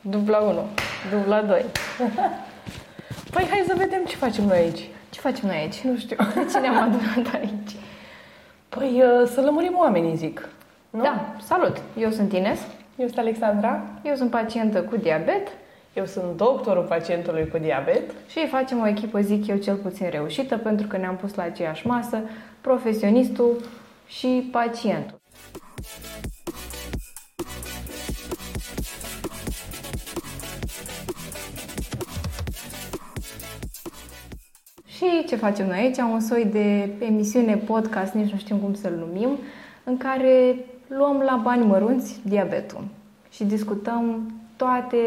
Dubla 1, dubla 2. Păi hai să vedem ce facem noi aici. Ce facem noi aici? Nu știu. De ce ne-am adunat aici? Păi uh, să lămurim oamenii, zic. Nu? Da, salut! Eu sunt Ines, Eu sunt Alexandra, eu sunt pacientă cu diabet eu sunt doctorul pacientului cu diabet. și facem o echipă, zic eu, cel puțin reușită pentru că ne-am pus la aceeași masă profesionistul și pacientul. Și ce facem noi aici? Un soi de emisiune, podcast, nici nu știm cum să-l numim, în care luăm la bani mărunți diabetul și discutăm toate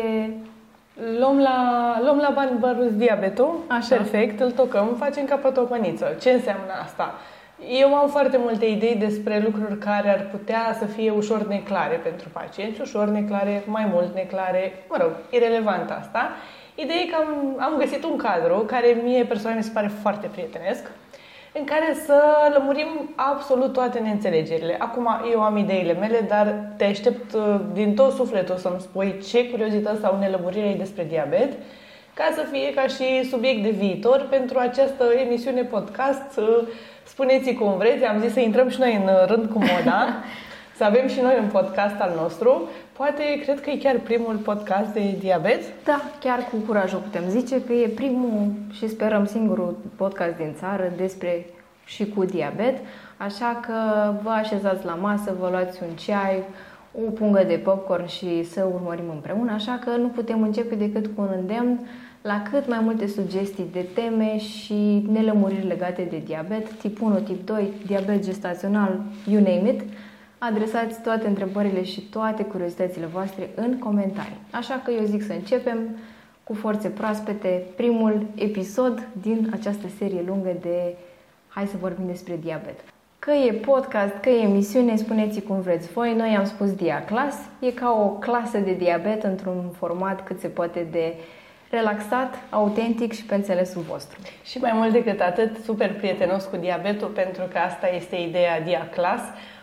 Luăm la, luăm la bani băruți diabetul, Așa. perfect, îl tocăm, facem capătopăniță. Ce înseamnă asta? Eu am foarte multe idei despre lucruri care ar putea să fie ușor neclare pentru pacienți, ușor neclare, mai mult neclare, mă rog, irelevant asta. Ideea e că am, am găsit un cadru care mie personal mi se pare foarte prietenesc, în care să lămurim absolut toate neînțelegerile. Acum, eu am ideile mele, dar te aștept uh, din tot sufletul să-mi spui ce curiozități sau nelămurire ai despre diabet, ca să fie ca și subiect de viitor pentru această emisiune podcast. Uh, Spuneți cum vreți, am zis să intrăm și noi în uh, rând cu moda, să avem și noi un podcast al nostru. Poate, cred că e chiar primul podcast de diabet. Da, chiar cu curaj o putem zice că e primul și sperăm singurul podcast din țară despre și cu diabet, așa că vă așezați la masă, vă luați un ceai, o pungă de popcorn și să urmărim împreună, așa că nu putem începe decât cu un îndemn la cât mai multe sugestii de teme și nelămuriri legate de diabet, tip 1, tip 2, diabet gestațional, you name it, adresați toate întrebările și toate curiozitățile voastre în comentarii. Așa că eu zic să începem cu forțe proaspete primul episod din această serie lungă de Hai să vorbim despre diabet. Că e podcast, că e emisiune, spuneți cum vreți voi. Noi am spus Diaclas. E ca o clasă de diabet într-un format cât se poate de relaxat, autentic și pe înțelesul vostru. Și mai mult decât atât, super prietenos cu diabetul, pentru că asta este ideea Diaclas,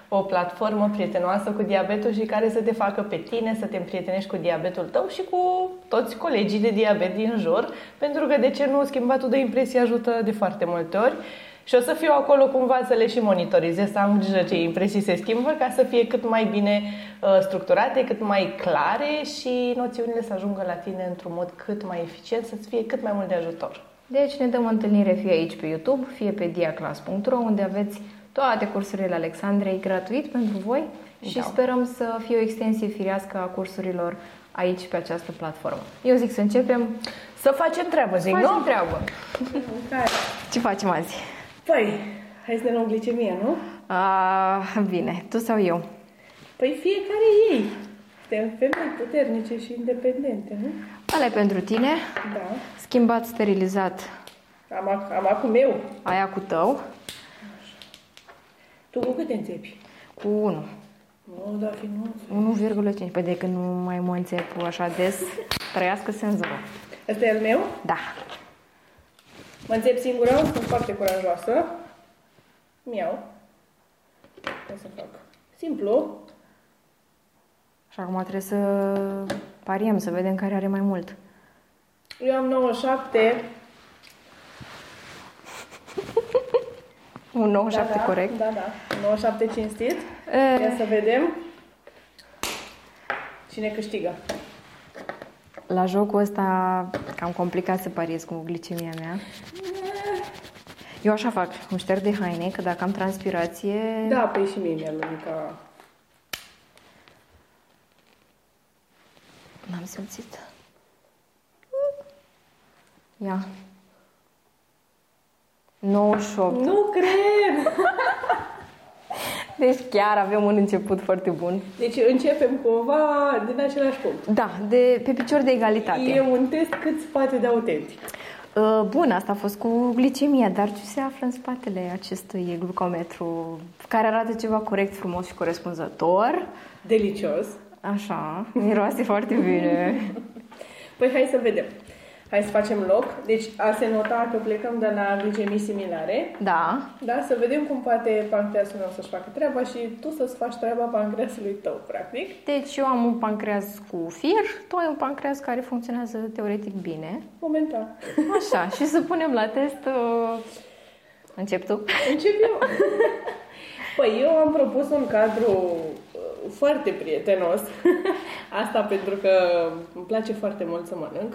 o platformă prietenoasă cu diabetul și care să te facă pe tine să te împrietenești cu diabetul tău și cu toți colegii de diabet din jur, pentru că de ce nu schimbatul de impresie ajută de foarte multe ori. Și o să fiu acolo cumva să le și monitorizez, să am grijă ce impresii se schimbă, ca să fie cât mai bine uh, structurate, cât mai clare și noțiunile să ajungă la tine într-un mod cât mai eficient, să-ți fie cât mai mult de ajutor. Deci ne dăm întâlnire fie aici pe YouTube, fie pe diaclass.ro, unde aveți toate cursurile Alexandrei gratuit pentru voi și Da. sperăm să fie o extensie firească a cursurilor aici pe această platformă. Eu zic să începem. Să facem treabă, zic, Facem nu? treabă. Hai. Ce facem azi? Păi, hai să ne luăm glicemia, nu? A, bine, tu sau eu? Păi fiecare ei. Suntem femei puternice și independente, nu? Ale pentru tine, Da. schimbat, sterilizat, Am, ac- am acum eu. aia cu tău, Tu cu câte înțepi? cu 1. Nu, da, fi nu. 1,5. Păi de când nu mai mă înțep așa des, trăiască senzorul. Asta e al meu? Da. Mă înțep singură, sunt foarte curajoasă. Miau. Ce să fac? Simplu. Și acum trebuie să pariem, să vedem care are mai mult. Eu am 97. Un 97 da, da, corect. Da, da. 97 cinstit. E, Ia să vedem. Cine câștigă? la jocul ăsta cam complicat să pariez cu glicemia mea. Eu așa fac, îmi șterg de haine, că dacă am transpirație... Da, păi și mie mi-a lumit ca... N-am simțit. Ia. 98. Nu cred! Deci chiar avem un început foarte bun. Deci începem cumva din același punct. Da, de, pe picior de egalitate. E un test cât se poate de autentic. Uh, Bun, asta a fost cu glicemia, dar ce se află în spatele acestui glucometru care arată ceva corect, frumos și corespunzător? Delicios. Așa, miroase foarte bine. Păi hai să vedem. Hai să facem loc. Deci a se nota că plecăm de la glicemii similare. Da. Da, să vedem cum poate pancreasul nostru să-și facă treaba și tu să-ți faci treaba pancreasului tău, practic. Deci eu am un pancreas cu fir, tu ai un pancreas care funcționează teoretic bine. Momentan. Așa, și să punem la test... Uh... Încep tu? Încep eu. Păi eu am propus un cadru uh, foarte prietenos. Asta pentru că îmi place foarte mult să mănânc.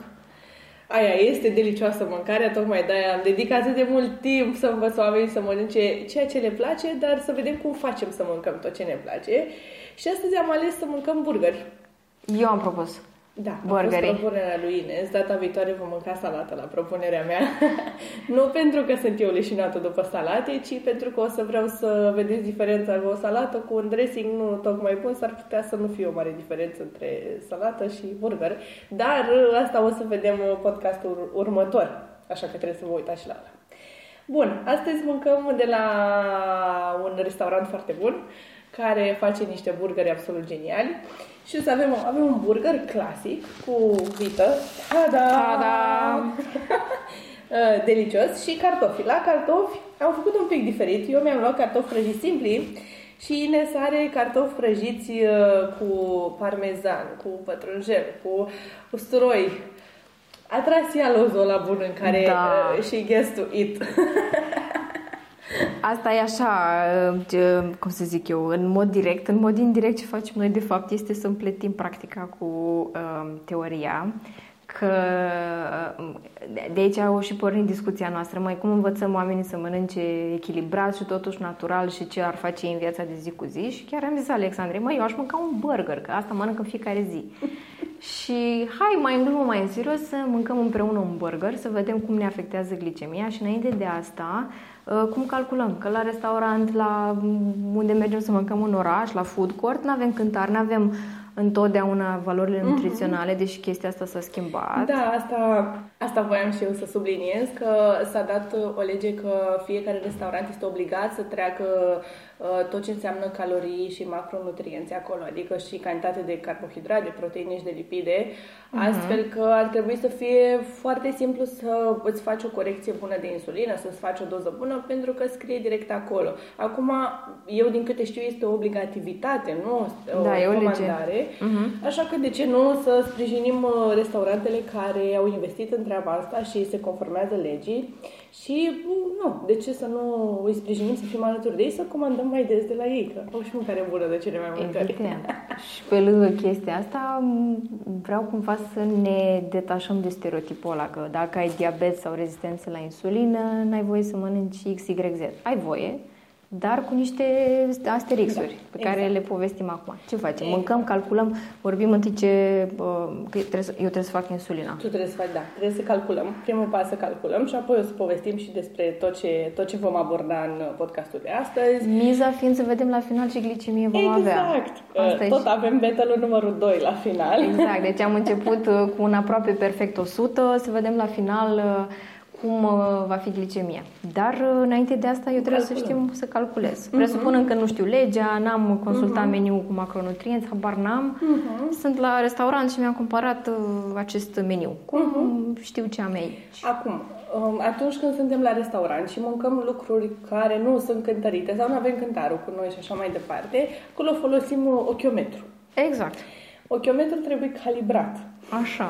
Aia este delicioasă mâncarea, tocmai de-aia am dedicat atât de mult timp să învăț oamenii să mănânce ceea ce le place, dar să vedem cum facem să mâncăm tot ce ne place. Și astăzi am ales să mâncăm burgeri. Eu am propus. Da, Burgerii. a fost propunerea lui Ines. Data viitoare vom mânca salată la propunerea mea. nu pentru că sunt eu leșinată după salate, ci pentru că o să vreau să vedeți diferența cu o salată cu un dressing nu tocmai bun. S-ar putea să nu fie o mare diferență între salată și burger. Dar asta o să vedem podcastul următor. Așa că trebuie să vă uitați și la ala. Bun, astăzi mâncăm de la un restaurant foarte bun care face niște burgeri absolut geniali. Și o să avem, avem un burger clasic cu vită. Ta-da! Ta-da! Uh, delicios și cartofi. La cartofi am făcut un pic diferit. Eu mi-am luat cartofi prăjiți simpli și Ines are cartofi prăjiți uh, cu parmezan, cu pătrunjel, cu usturoi. A tras ea lozul la bun în care Da. uh, she gets to eat. Asta e așa, ce- cum să zic eu, în mod direct. În mod indirect ce facem noi de fapt este să împletim practica cu uh, teoria că uh, de aici au și pornit discuția noastră, mai cum învățăm oamenii să mănânce echilibrat și totuși natural și ce ar face ei în viața de zi cu zi și chiar am zis Alexandre, măi, eu aș mânca un burger, că asta mănânc în fiecare zi. și hai, mai în glumă, mai în serios, să mâncăm împreună un burger, să vedem cum ne afectează glicemia și înainte de asta, uh, cum calculăm? Că la restaurant, la unde mergem să mâncăm în oraș, la food court, nu avem cântar, nu avem întotdeauna valorile nutriționale, deși chestia asta s-a schimbat. Da, asta, asta voiam și eu să subliniez, că s-a dat uh, o lege că fiecare restaurant este obligat să treacă uh, tot ce înseamnă calorii și macronutrienți acolo, adică și cantitate de carbohidrate, proteine și de lipide, astfel că ar trebui să fie foarte simplu să îți faci o corecție bună de insulină, să-ți faci o doză bună, pentru că scrie direct acolo. Acum, eu din câte știu, este o obligativitate, nu o Da, e o lege. recomandare. Așa că de ce nu să sprijinim uh, restaurantele care au investit în treaba asta și se conformează legii și uh, nu, de ce să nu îi sprijinim să fim alături de ei, să comandăm mai des de la ei, că au și mâncare bună de cele mai multe ori. Evident. și pe lângă chestia asta, m, vreau cumva să ne detașăm de stereotipul ăla că dacă ai diabet sau rezistență la insulină, n-ai voie să mănânci XYZ. Ai voie, dar cu niște asterixuri Da, pe care exact. le povestim acum. Ce facem? Mâncăm, calculăm, vorbim întâi ce... uh, Că trebuie să, eu trebuie să fac insulina. Tu trebuie să faci, da, trebuie să calculăm. Primul pas să calculăm și apoi o să povestim și despre tot ce, tot ce vom aborda în podcastul de astăzi. Miza fiind să vedem la final ce glicemie vom avea. exact. Asta e Tot și- avem battle numărul 2 la final. Exact, deci am început uh, cu un aproape perfect 100, să vedem la final uh, cum uh, va fi glicemia. Dar uh, înainte de asta eu trebuie să Calculăm. știm să calculez. Presupunând că nu știu legea, n-am consultat meniul cu macronutrienți, habar n-am. Sunt la restaurant și mi-am cumpărat uh, acest meniu. Cum știu ce am aici? Acum, um, atunci când suntem la restaurant și mâncăm lucruri care nu sunt cântărite sau nu avem cântarul cu noi și așa mai departe, acolo folosim uh, ochiometru. Exact. Ochiometru trebuie calibrat. Așa.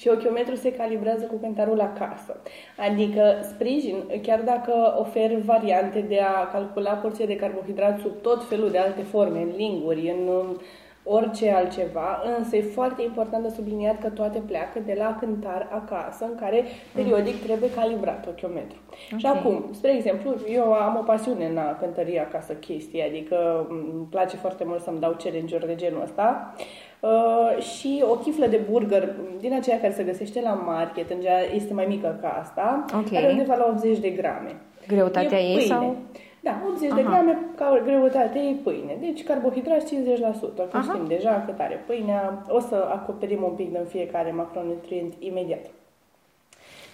Și ochiometru se calibrează cu cântarul acasă. Adică sprijin, chiar dacă ofer variante de a calcula porție de carbohidrat sub tot felul de alte forme, în linguri, în um, orice altceva, însă e foarte important de subliniat că toate pleacă de la cântar acasă, în care periodic trebuie calibrat ochiometru. Și Ok. acum, spre exemplu, eu am o pasiune în a cântări acasă chestii, adică îmi place foarte mult să-mi dau challenge-uri de genul ăsta. Uh, și o chiflă de burger din aceea care se găsește la market, în genere este mai mică ca asta, Ok. are undeva la 80 de grame. Greutatea E ei pâine. sau? Da, 80 de Aha. grame ca greutate e pâine. Deci carbohidrați 50%. Că Aha. știm deja cât are pâinea. O să acoperim un pic din fiecare macronutrient imediat.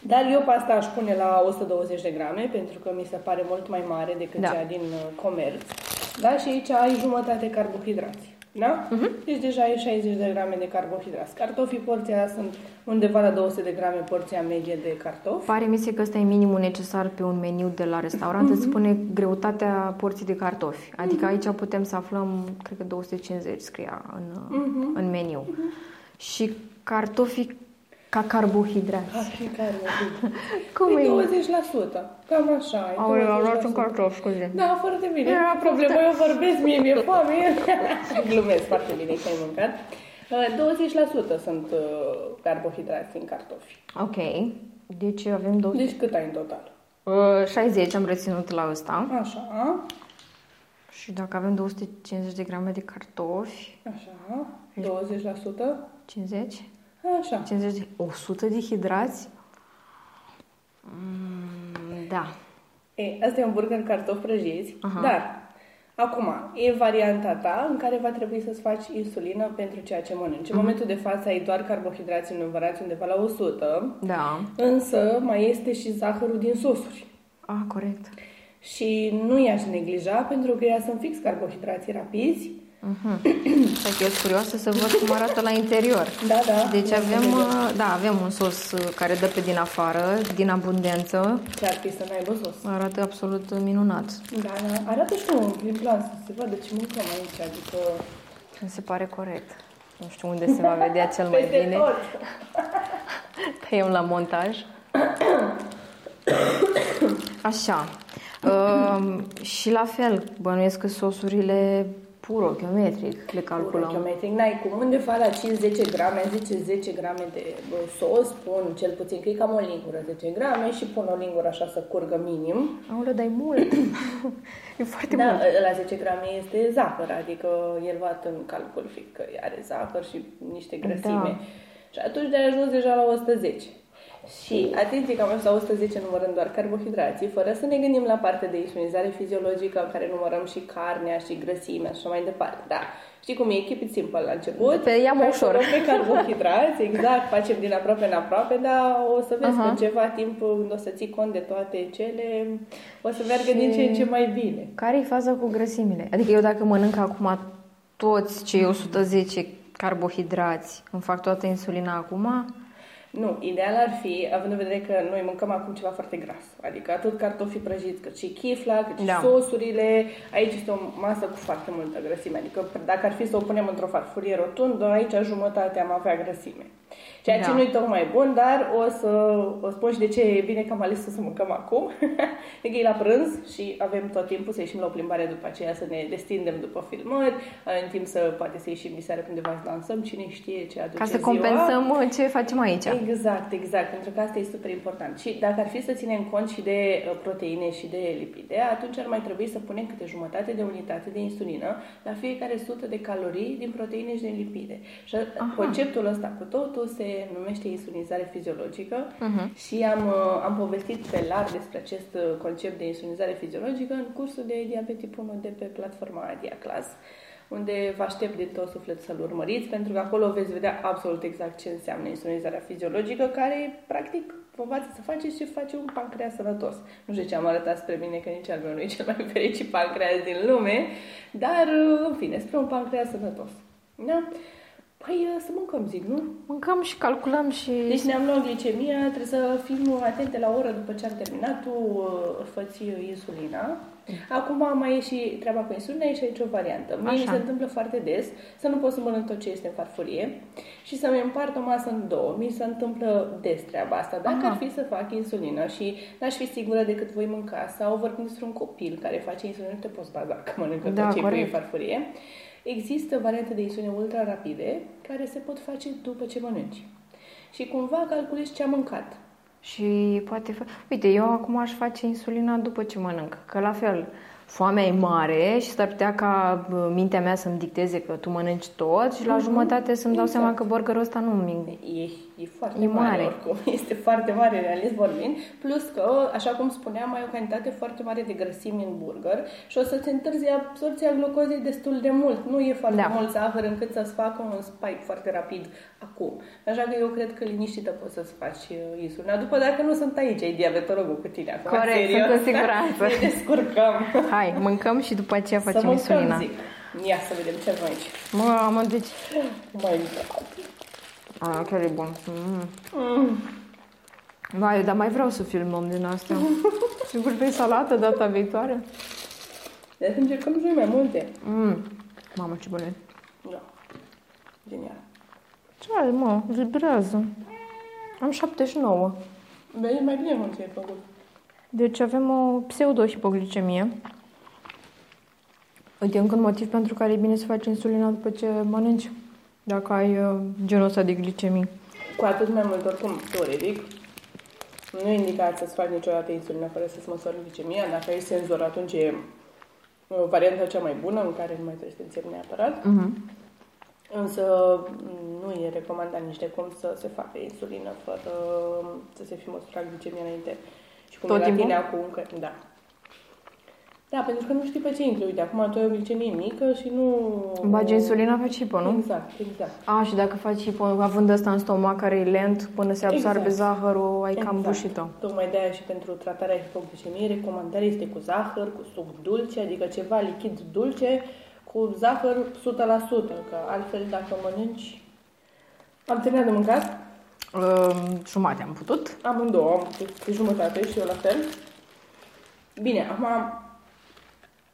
Dar eu pe asta aș pune la 120 de grame, pentru că mi se pare mult mai mare decât Da. cea din uh, comerț. Da, și aici ai jumătate carbohidrați. Da? Uh-huh. Deci deja e 60 de grame de carbohidrați. Cartofii, porția sunt undeva la 200 de grame porția medie de cartofi. Pare mi se că ăsta e minimul necesar pe un meniu de la restaurant. Uh-huh. Îți spune greutatea porții de cartofi. Adică uh-huh. aici putem să aflăm, cred că 250 scria în, uh-huh. în meniu. Uh-huh. Și cartofii ca carbohidrați. Ca și carbohidrați. Cum e? e? 20%. Cam așa. Au luat un cartof, scuze. Da, foarte bine. Era problemă, eu vorbesc, mie mi-e foame. Glumesc foarte bine că ai mâncat. 20% uh, sunt uh, carbohidrați în cartofi. Ok. Deci avem 20. Deci cât ai în total? 60 uh, am reținut la ăsta. Așa. Și dacă avem 250 de grame de cartofi... Așa. 20%? 50? Așa. 50 de... 100 de hidrați? Mm, da. E, asta e un burger cartofi prăjiți, Aha. dar acum e varianta ta în care va trebui să-ți faci insulină pentru ceea ce mănânci. În mm. momentul de față ai doar carbohidrați învărați undeva la 100, da. însă mai este și zahărul din sosuri. Ah, corect. Și nu i-aș neglija pentru că ea sunt fix carbohidrații rapizi Uh-huh. că eu sunt curioasă să văd cum arată la interior. Da, da. Deci avem, uh, da, avem un sos uh, care dă pe din afară, din abundență. Ce ar fi să n-aibă sos? Arată absolut minunat. Da, da. Arată și un prin plan să se vadă ce mâncăm aici, adică... Mi se pare corect. Nu știu unde se va vedea cel mai bine. Tăiem la montaj. Așa. Uh, și la fel, bănuiesc că sosurile Purochiometric le calculăm. Purochiometric, n-ai cum. Undeva la 5-10 grame, 10-10 grame de sos, pun cel puțin, cred că cam o lingură 10 grame și pun o lingură așa să curgă minim. Aoleu, dai mult! e foarte da, mult. la 10 grame este zahăr, adică el va în calcul fic că are zahăr și niște grăsime. Da. Și atunci de ajuns deja la 110. Și atenție că am ajuns la 110 numărând doar carbohidrații, fără să ne gândim la partea de insulinizare fiziologică în care numărăm și carnea și grăsimea și așa mai departe. Da, știi cum e? Keep it simple la început. Pe ia ușor. Pe carbohidrați, exact, facem din aproape în aproape, dar o să vezi uh-huh. că în ceva timp când o să ții cont de toate cele, o să meargă și... din ce în ce mai bine. Care e faza cu grăsimile? Adică eu dacă mănânc acum toți cei 110 carbohidrați, îmi fac toată insulina acum, nu, ideal ar fi, având în vedere că noi mâncăm acum ceva foarte gras, adică atât cartofii prăjiți, cât și chifla, cât și da. sosurile, aici este o masă cu foarte multă grăsime, adică dacă ar fi să o punem într-o farfurie rotundă, aici jumătate am avea grăsime. Ceea da. ce nu e tocmai bun, dar o să o spun și de ce e bine că am ales să mâncăm acum. e că e la prânz și avem tot timpul să ieșim la o plimbare după aceea, să ne destindem după filmări, în timp să poate să ieșim diseară undeva să dansăm, cine știe ce aduce Ca să ziua. compensăm uh, ce facem aici. Exact, exact, pentru că asta e super important. Și dacă ar fi să ținem cont și de uh, proteine și de lipide, atunci ar mai trebui să punem câte jumătate de unitate de insulină la fiecare sută de calorii din proteine și din lipide. Și Aha. conceptul ăsta cu totul se numește insulinizare fiziologică uh-huh. și am, uh, am povestit pe larg despre acest uh, concept de insulinizare fiziologică în cursul de diabet tip 1 de pe platforma Diaclas unde vă aștept din tot suflet să-l urmăriți, pentru că acolo veți vedea absolut exact ce înseamnă insulinizarea fiziologică, care, practic, vă învață să faceți ce face un pancreas sănătos. Nu știu ce am arătat spre mine, că nici al meu nu e cel mai fericit pancreas din lume, dar, uh, în fine, spre un pancreas sănătos. Da? Păi să mâncăm, zic, nu? Mâncăm și calculăm și... Deci ne-am luat glicemia, trebuie să fim atente la oră după ce am terminat, tu făți insulina. Acum mai e și treaba cu insulina, e și aici o variantă. Mie mi se întâmplă foarte des să nu pot să mănânc tot ce este în farfurie și să-mi împart o masă în două. Mi se întâmplă des treaba asta. Dacă Aha. ar fi să fac insulină și n-aș fi sigură de cât voi mânca sau vorbim despre un copil care face insulină, nu te poți baza că mănâncă da, tot ce e în farfurie. Există variante de insulină ultra rapide care se pot face după ce mănânci. Și cumva calculezi ce am mâncat. Și poate fa- Uite, eu acum aș face insulina după ce mănânc, că la fel foamea e mare și s-ar putea ca mintea mea să-mi dicteze că tu mănânci tot și la uh-huh. jumătate să-mi dau exact. seama că burgerul ăsta nu mi e, e foarte e mare. mare oricum. Este foarte mare, realist vorbind. Plus că, așa cum spuneam, ai o cantitate foarte mare de grăsimi în burger și o să-ți întârzi absorția glucozei destul de mult. Nu e foarte da. mult zahăr încât să-ți facă un spike foarte rapid acum. Așa că eu cred că liniștită poți să-ți faci uh, insulina. După dacă nu sunt aici, ai diabetologul cu tine acum. Corect, serios. sunt cu siguranță. ne descurcăm. Hai, mâncăm și după aceea facem să mâncăm, insulina. Zic. Ia să vedem ce avem aici. Mamă, deci... Oh my god. A, chiar e bun. Mm. Mm. Vai, dar mai vreau să filmăm din astea. Sigur pe salată data viitoare? Deci să încercăm și noi mai multe. Mm. Mamă, ce bune. Da. Genial. Ce ai, mă? Vibrează. Am 79. Vezi mai bine cum ți-ai făcut. Deci avem o pseudo-hipoglicemie. Uite, încă un motiv pentru care e bine să faci insulina după ce mănânci. Dacă ai uh, genul ăsta de glicemii. Cu atât mai mult, oricum, teoretic, nu e indicat să-ți faci niciodată insulina fără să-ți măsori glicemia. Dacă ai senzor, atunci e uh, varianta cea mai bună, în care nu mai trebuie să te înțepi neapărat. Uh-huh. Însă nu e recomandat nici de cum să se facă insulină fără să se fi măsurat glicemia înainte. Și cum Tot e la timpul? tine acum, că, da. Da, pentru că nu știi pe ce intri. Uite, acum tu ai o glicemie mică și nu... Bagi insulina pe hipo, nu? Exact, exact. A, și dacă faci hipo, având ăsta în stomac care e lent, până se absorbe Exact. zahărul, ai cam Exact. bușit-o. Tocmai de-aia și pentru tratarea hipoglicemiei, recomandarea este cu zahăr, cu suc dulce, adică ceva lichid dulce, cu zahăr 100%, că altfel dacă mănânci... Am terminat de mâncat, Uh, jumate am putut. amândouă, am putut pe jumătate și eu la fel. Bine, acum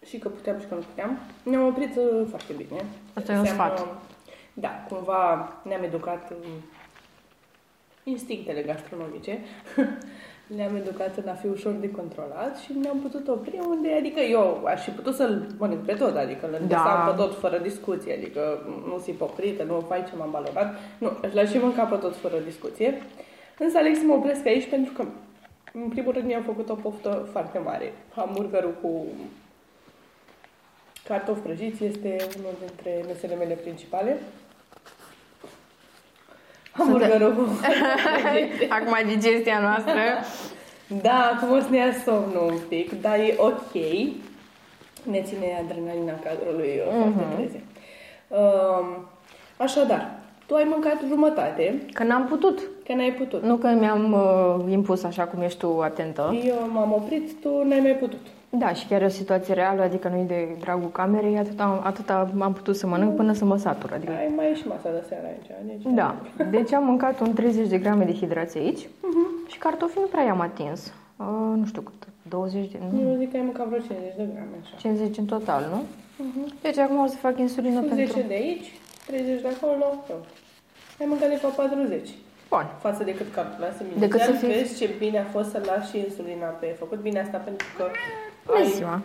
și că puteam și că nu puteam, ne-am oprit uh, foarte bine. Asta e un Înseamnă- sfat. Da, cumva ne-am educat în instinctele gastronomice. Le-am educat în a fi ușor de controlat și ne-am putut opri unde, adică eu aș fi putut să-l mănânc pe tot, adică îl Da. da. pe tot fără discuție, adică nu sunt ipocrită, nu faci ce m-am balonat, nu, aș l-aș și mânca pe tot fără discuție. Însă aleg să mă opresc aici pentru că, în primul rând, mi-am făcut o poftă foarte mare. Hamburgerul cu cartofi prăjiți este unul dintre mesele mele principale. Hamburgerul cu cartofi prăjiți. Acum digestia noastră. Da, acum o să ne ia somnul un pic, dar e ok. Ne ține adrenalina cadrului uh, foarte treze. Um, așadar, tu ai mâncat jumătate, Că n-am putut. că n-ai putut. Nu că mi-am uh, impus așa cum ești tu atentă. Eu m-am oprit, tu n-ai mai putut. Da, și chiar e o situație reală, adică nu e de dragul camerei, atâta, atâta am putut să mănânc până să mă satur. Adică... Ai mai și masa de seara aici. Deci, Da, deci am mâncat un 30 de grame de hidrație aici și cartofii nu prea i-am atins. Uh, nu știu cât, 20 de... Nu, Eu zic că ai măcat vreo 50 de grame, așa. 50 în total, nu? Deci acum o să fac insulină Cu pentru... 10 de aici, 30 de acolo, eu. Ai mâncat de fapt 40. Bun. Față de cât calculase mine. Decât să Chiar fii- vezi ce bine a fost să lași și insulina pe făcut. Bine asta pentru că Bună ai, ziua!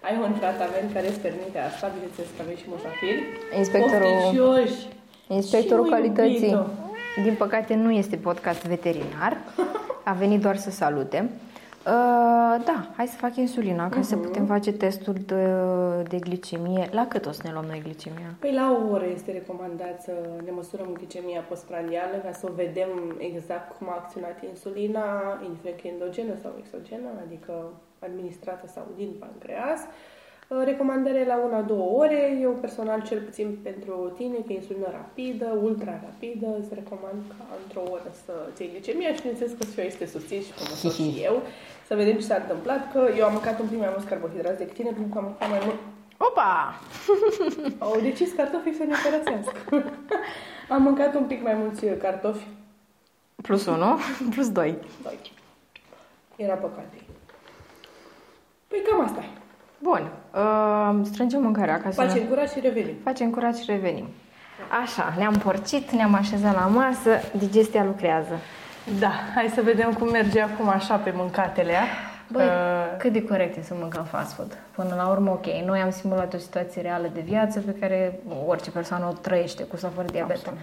ai un tratament care îți permite asta. Bineînțeles că aveți și musafiri. Inspectorul, Pofticioși. inspectorul Și calității, iubito. din păcate, nu este podcast veterinar. A venit doar să salute. Uh, da, hai să fac insulina ca să putem face testul de, de glicemie. La cât o să ne luăm noi glicemia? Păi la o oră este recomandat să ne măsurăm glicemia postprandială ca să vedem exact cum a acționat insulina, indiferent că e endogenă sau exogenă, adică administrată sau din pancreas. Uh, Recomandare la 1-2 ore, eu personal cel puțin pentru tine, că e insulină rapidă, ultra rapidă, îți recomand ca într-o oră să ții glicemia și bineînțeles că Sfia este susțin și pe măsură și eu, să vedem ce s-a întâmplat, că eu am mâncat un pic mai mulți carbohidrați decât tine, pentru că am mâncat mai mult Opa! au decis cartofii să ne părăsească. Am mâncat un pic mai mulți cartofi. Plus 1, plus 2. Doi. Era păcat. Păi cam asta e. Bun, uh, strângem mâncarea ca să Facem curat și revenim. facem curat și revenim. Așa, ne-am porcit, ne-am așezat la masă, digestia lucrează. Da, hai să vedem cum merge acum așa pe mâncatele. Băi, Uh, cât de corect e să mâncăm fast food? Până la urmă, ok, noi am simulat o situație reală de viață pe care orice persoană o trăiește cu sau fără diabet. Absolut.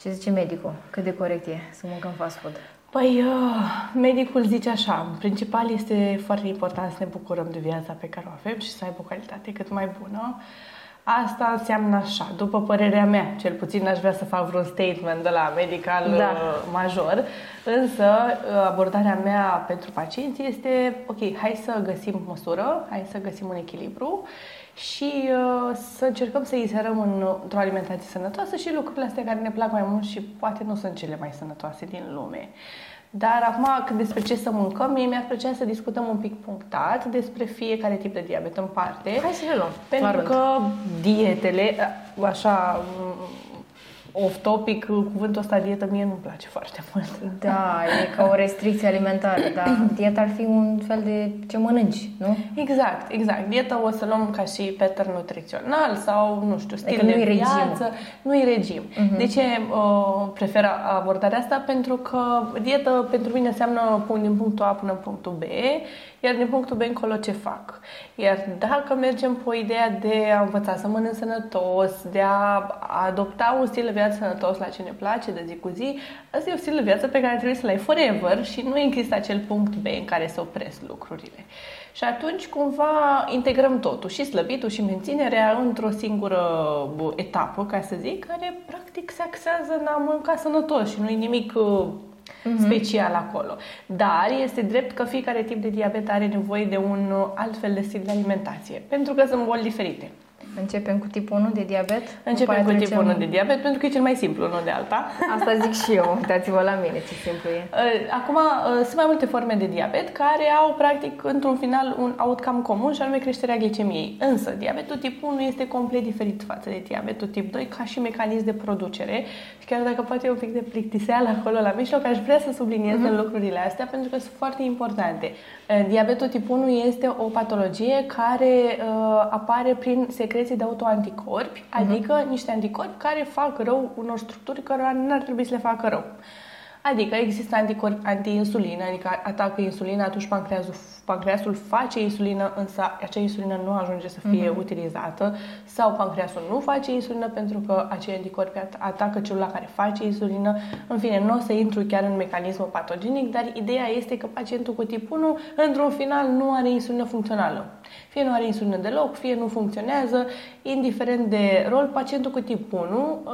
Ce zice medicul? Cât de corect e să mâncăm fast food? Păi, uh, medicul zice așa, în principal este foarte important să ne bucurăm de viața pe care o avem și să aibă o calitate cât mai bună. Asta înseamnă așa, după părerea mea, cel puțin aș vrea să fac vreun statement de la medical Da. uh, major, însă uh, abordarea mea pentru pacienți este, ok, hai să găsim măsură, hai să găsim un echilibru și uh, să încercăm să inserăm în, într-o alimentație sănătoasă și lucrurile astea care ne plac mai mult și poate nu sunt cele mai sănătoase din lume. Dar acum, când despre ce să mâncăm, mie mi-ar plăcea să discutăm un pic punctat despre fiecare tip de diabet în parte. Hai să le luăm. Pentru că dietele, așa, off-topic, cuvântul ăsta dietă mie nu-mi place foarte mult. Da, e ca o restricție alimentară, dar dieta ar fi un fel de ce mănânci, nu? Exact, exact. Dieta o să luăm ca și pattern nutrițional sau, nu știu, stil adică de nu-i viață. regim. Nu-i regim. Uh-huh. De ce uh, prefer abordarea asta? Pentru că dietă pentru mine înseamnă punct din punctul A până în punctul B, iar din punctul B încolo ce fac. Iar dacă mergem pe ideea de a învăța să mănânc sănătos, de a adopta un stil de viață sănătos la ce ne place de zi cu zi, ăsta e un stil de viață pe care trebuie să-l ai forever și nu există acel punct B în care să opresc lucrurile. Și atunci cumva integrăm totul, și slăbitul și menținerea într-o singură etapă, ca să zic, care practic se axează în a mânca sănătos și nu e nimic uh-huh. special acolo. Dar este drept că fiecare tip de diabet are nevoie de un alt fel de stil de alimentație, pentru că sunt boli diferite. Începem cu tipul 1 de diabet? Începem cu tipul 1 de diabet pentru că e cel mai simplu, nu de alta. Asta zic și eu, uitați-vă la mine ce simplu e. Acum, sunt mai multe forme de diabet care au, practic, într-un final, un outcome comun și anume creșterea glicemiei. Însă, diabetul tip 1 este complet diferit față de diabetul tip 2 ca și mecanism de producere și chiar dacă poate e un pic de plictiseală acolo la mijloc, aș vrea să subliniez uh-huh. lucrurile astea pentru că sunt foarte importante. Diabetul tip 1 este o patologie care uh, apare prin secreție de autoanticorpi, uh-huh. adică niște anticorpi care fac rău unor structuri care nu ar trebui să le facă rău. Adică există anticorpi anti-insulină, adică atacă insulina, atunci pancreasul, pancreasul face insulină, însă acea insulină nu ajunge să fie uh-huh. utilizată sau pancreasul nu face insulină pentru că acei anticorpi atacă celula care face insulină. În fine, nu o să intru chiar în mecanismul patogenic, dar ideea este că pacientul cu tip 1, într-un final, nu are insulină funcțională. Fie nu are insulină deloc, fie nu funcționează, indiferent de rol, pacientul cu tip 1 uh,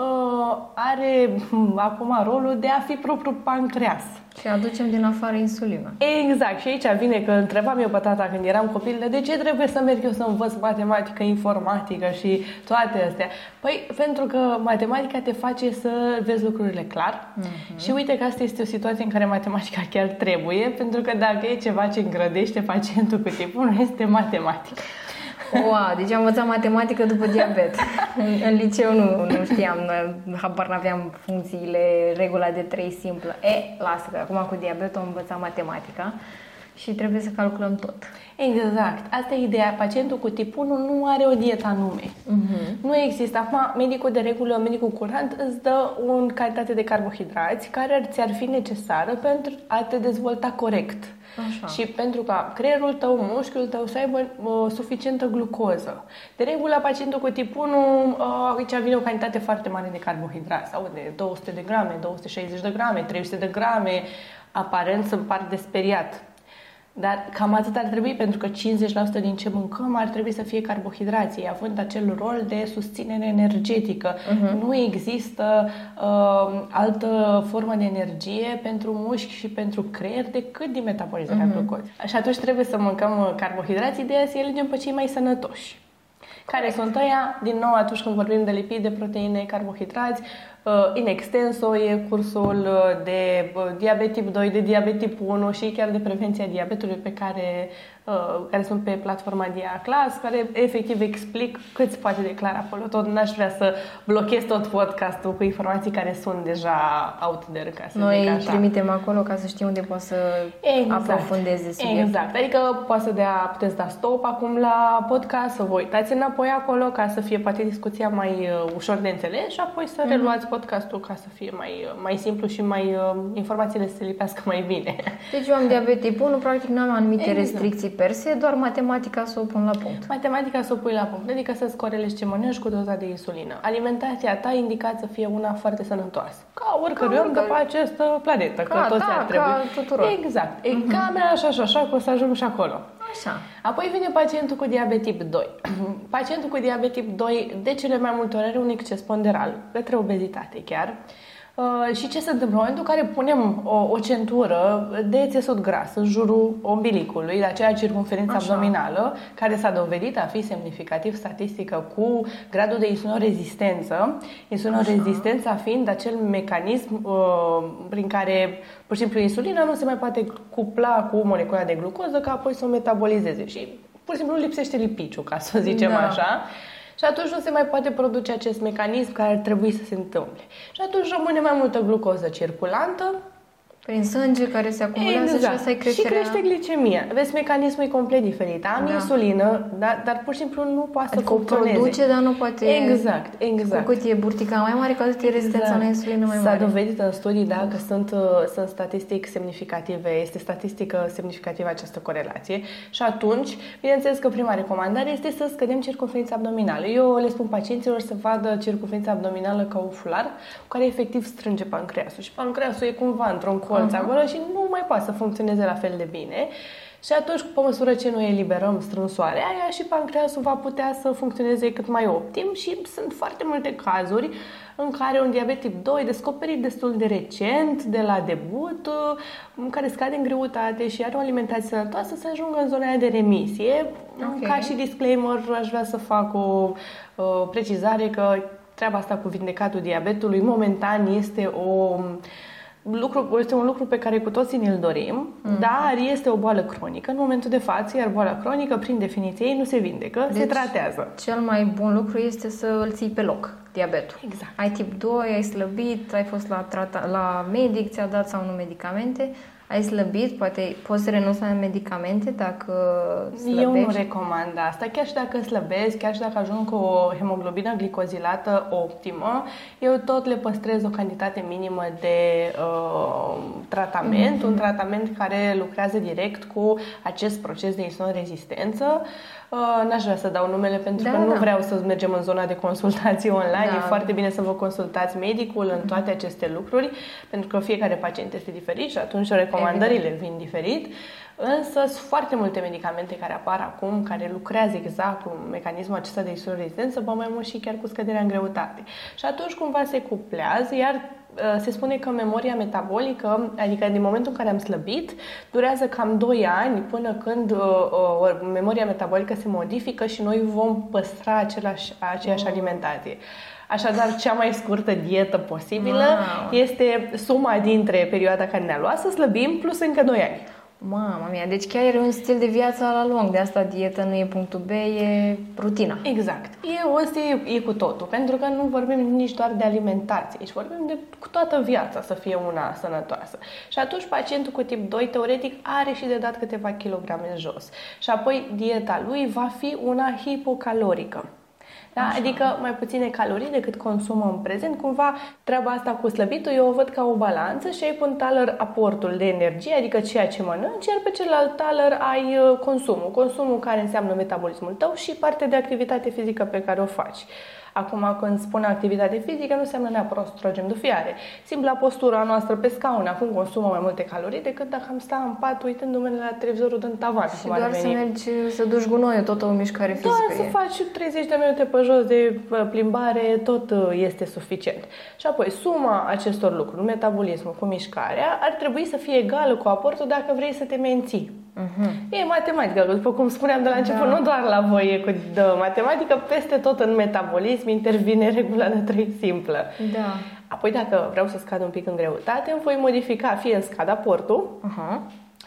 are acum rolul de a fi propriu pancreas. Și aducem din afară insulină. Exact. Și aici vine că întrebam eu pe tata când eram copil, de ce trebuie să merg eu să învăț matematică, informatică și toate astea? Păi, pentru că matematica te face să vezi lucrurile clar uh-huh. și uite că asta este o situație în care matematica chiar trebuie, pentru că dacă e ceva ce îngrădește pacientul cu tipul, nu este matematica. Wow, deci am învățat matematică după diabet. în, în liceu nu, nu știam, habar n-aveam funcțiile, regula de 3 simplă. E, lasă că acum cu diabetul am învățat matematica și trebuie să calculăm tot. Exact. Asta e ideea. Pacientul cu tip 1 nu are o dietă anume. Uh-huh. Nu există. Acum, medicul de regulă, medicul curant, îți dă o calitate de carbohidrați care ți-ar fi necesară pentru a te dezvolta corect. Așa. Și pentru ca creierul tău, mușchiul tău să aibă uh, suficientă glucoză. De regulă, pacientul cu tip 1, uh, aici vine o cantitate foarte mare de carbohidrați, sau de 200 de grame, 260 de grame, 300 de grame, aparent să par de speriat. Dar cam atât ar trebui, pentru că 50% din ce mâncăm ar trebui să fie carbohidrații, având acel rol de susținere energetică. Uh-huh. Nu există uh, altă formă de energie pentru mușchi și pentru creier decât din metabolizarea uh-huh. glucozei. Și atunci trebuie să mâncăm carbohidrații, de să elegem pe cei mai sănătoși. Care sunt ăia? Din nou, atunci când vorbim de lipide, proteine, carbohidrați, in extenso e cursul de diabet tip 2, de diabet tip 1 și chiar de prevenția diabetului pe care Uh, care sunt pe platforma Dia Class, care efectiv explic cât se poate declara acolo. Tot n-aș vrea să blochez tot podcastul cu informații care sunt deja out there, ca să Noi zic așa. trimitem acolo ca să știu unde poți să exact. aprofundeze subiectul. Exact. Adică poate să dea, puteți da stop acum la podcast, să vă uitați înapoi acolo ca să fie poate discuția mai uh, ușor de înțeles și apoi să mm-hmm. reluați podcastul ca să fie mai, uh, mai simplu și mai uh, informațiile să se lipească mai bine. Deci eu am diabet tip 1, practic n-am anumite exact. restricții per se, doar matematica să o pun la punct. Matematica să o pui la punct, adică să-ți corelezi ce mănânci cu doza de insulină. Alimentația ta indicat să fie una foarte sănătoasă. Ca oricărui om de pe această planetă, ca, că toți da, ar trebui. Ca tuturor. Exact. E uh-huh. ca mea, așa și așa, că o să ajung și acolo. Așa. Apoi vine pacientul cu diabet tip 2. pacientul cu diabet tip 2 de cele mai multe ori are un exces ponderal, către obezitate chiar. Uh, și ce se întâmplă? În momentul în care punem o, o centură de țesut gras în jurul umbilicului, la aceea circunferință Așa. abdominală, care s-a dovedit a fi semnificativ statistică cu gradul de insulinorezistență, insulinorezistența fiind acel mecanism uh, prin care, pur și simplu, insulina nu se mai poate cupla cu molecula de glucoză ca apoi să o metabolizeze și pur și simplu lipsește lipiciu, ca să o zicem Da. așa. Și atunci nu se mai poate produce acest mecanism care ar trebui să se întâmple. Și atunci rămâne mai multă glucoză circulantă, Prin sânge care se acumulează și asta e și creșterea... crește glicemia. Vezi, mecanismul e complet diferit. Am Da. insulină, dar, dar pur și simplu nu poate Adică să o funcționeze. produce, dar nu poate... Exact, exact. Cu cât e burtica mai mare, cu atât e rezistența la insulină mai S-a mare. dovedit în studii da, că sunt, uh, sunt statistic semnificative, este statistică semnificativă această corelație și atunci, bineînțeles că prima recomandare este să scădem circunferința abdominală. Eu le spun pacienților să vadă circunferința abdominală ca un fular cu care efectiv strânge pancreasul și pancreasul e cumva într-un colț Mhm. acolo și nu mai poate să funcționeze la fel de bine. Și atunci, pe măsură ce noi eliberăm strânsoarea aia și pancreasul va putea să funcționeze cât mai optim și sunt foarte multe cazuri în care un diabet tip 2 descoperit destul de recent, de la debut, în care scade în greutate și are o alimentație sănătoasă, să ajungă în zona aia de remisie. Ok. Ca și disclaimer, aș vrea să fac o uh, precizare că treaba asta cu vindecatul diabetului momentan este o lucru, este un lucru pe care cu toții ne-l dorim, Mhm. dar este o boală cronică în momentul de față, iar boala cronică, prin definiție, ei nu se vindecă, se Deci- tratează. Cel mai bun lucru este să îl ții pe loc, diabetul. Exact. Ai tip 2, ai slăbit, ai fost la, trata- la medic, ți-a dat sau nu medicamente, ai slăbit, poate poți să renunți la medicamente dacă slăbești. Eu nu recomand asta. Chiar și dacă slăbesc, chiar și dacă ajung cu o hemoglobină glicozilată optimă, eu tot le păstrez o cantitate minimă de uh, tratament, un tratament care lucrează direct cu acest proces de insulinorezistență. Uh, n-aș vrea să dau numele pentru Da, că nu da. vreau să mergem în zona de consultații online. Da. E foarte bine să vă consultați medicul în toate aceste lucruri, pentru că fiecare pacient este diferit și atunci recomandările vin diferit. Însă sunt foarte multe medicamente care apar acum, care lucrează exact cu mecanismul acesta de insulinorezistență, ba mai mult și chiar cu scăderea în greutate. Și atunci cumva se cuplează, iar uh, se spune că memoria metabolică, adică din momentul în care am slăbit, durează cam 2 ani până când uh, uh, memoria metabolică se modifică și noi vom păstra același, aceeași alimentație. Așadar, cea mai scurtă dietă posibilă Wow. este suma dintre perioada care ne-a luat să slăbim plus încă 2 ani. Mama mia, deci chiar e un stil de viață la lung, de asta dietă nu e punctul B, e rutina. Exact. E, ăsta e, e cu totul, pentru că nu vorbim nici doar de alimentație, aici vorbim de cu toată viața să fie una sănătoasă. Și atunci pacientul cu tip 2, teoretic, are și de dat câteva kilograme în jos. Și apoi dieta lui va fi una hipocalorică. Da? Adică mai puține calorii decât consumă în prezent. Cumva treaba asta cu slăbitul eu o văd ca o balanță și ai pe un taler aportul de energie, adică ceea ce mănânci, iar pe celălalt taler ai uh, consumul. Consumul care înseamnă metabolismul tău și partea de activitate fizică pe care o faci. Acum, când spun activitate fizică, nu înseamnă neapărat să tragem de fiare. Simpla postura noastră pe scaun acum consumă mai multe calorii decât dacă am sta în pat uitându-mă la televizorul din tavan. Și cum ar doar să veni. mergi să duci gunoiul, tot o mișcare Doar fizică să e. faci 30 de minute pe jos de uh, plimbare, tot uh, este suficient. Și apoi, suma acestor lucruri, metabolismul cu mișcarea, ar trebui să fie egală cu aportul dacă vrei să te menții. Mhm. E matematică, după cum spuneam de la început, Da. nu doar la voi e cu de matematică, peste tot în metabolism intervine regula de trei simplă. Da. Apoi, dacă vreau să scad un pic în greutate, îmi voi modifica, fie îmi scad aportul, Aha.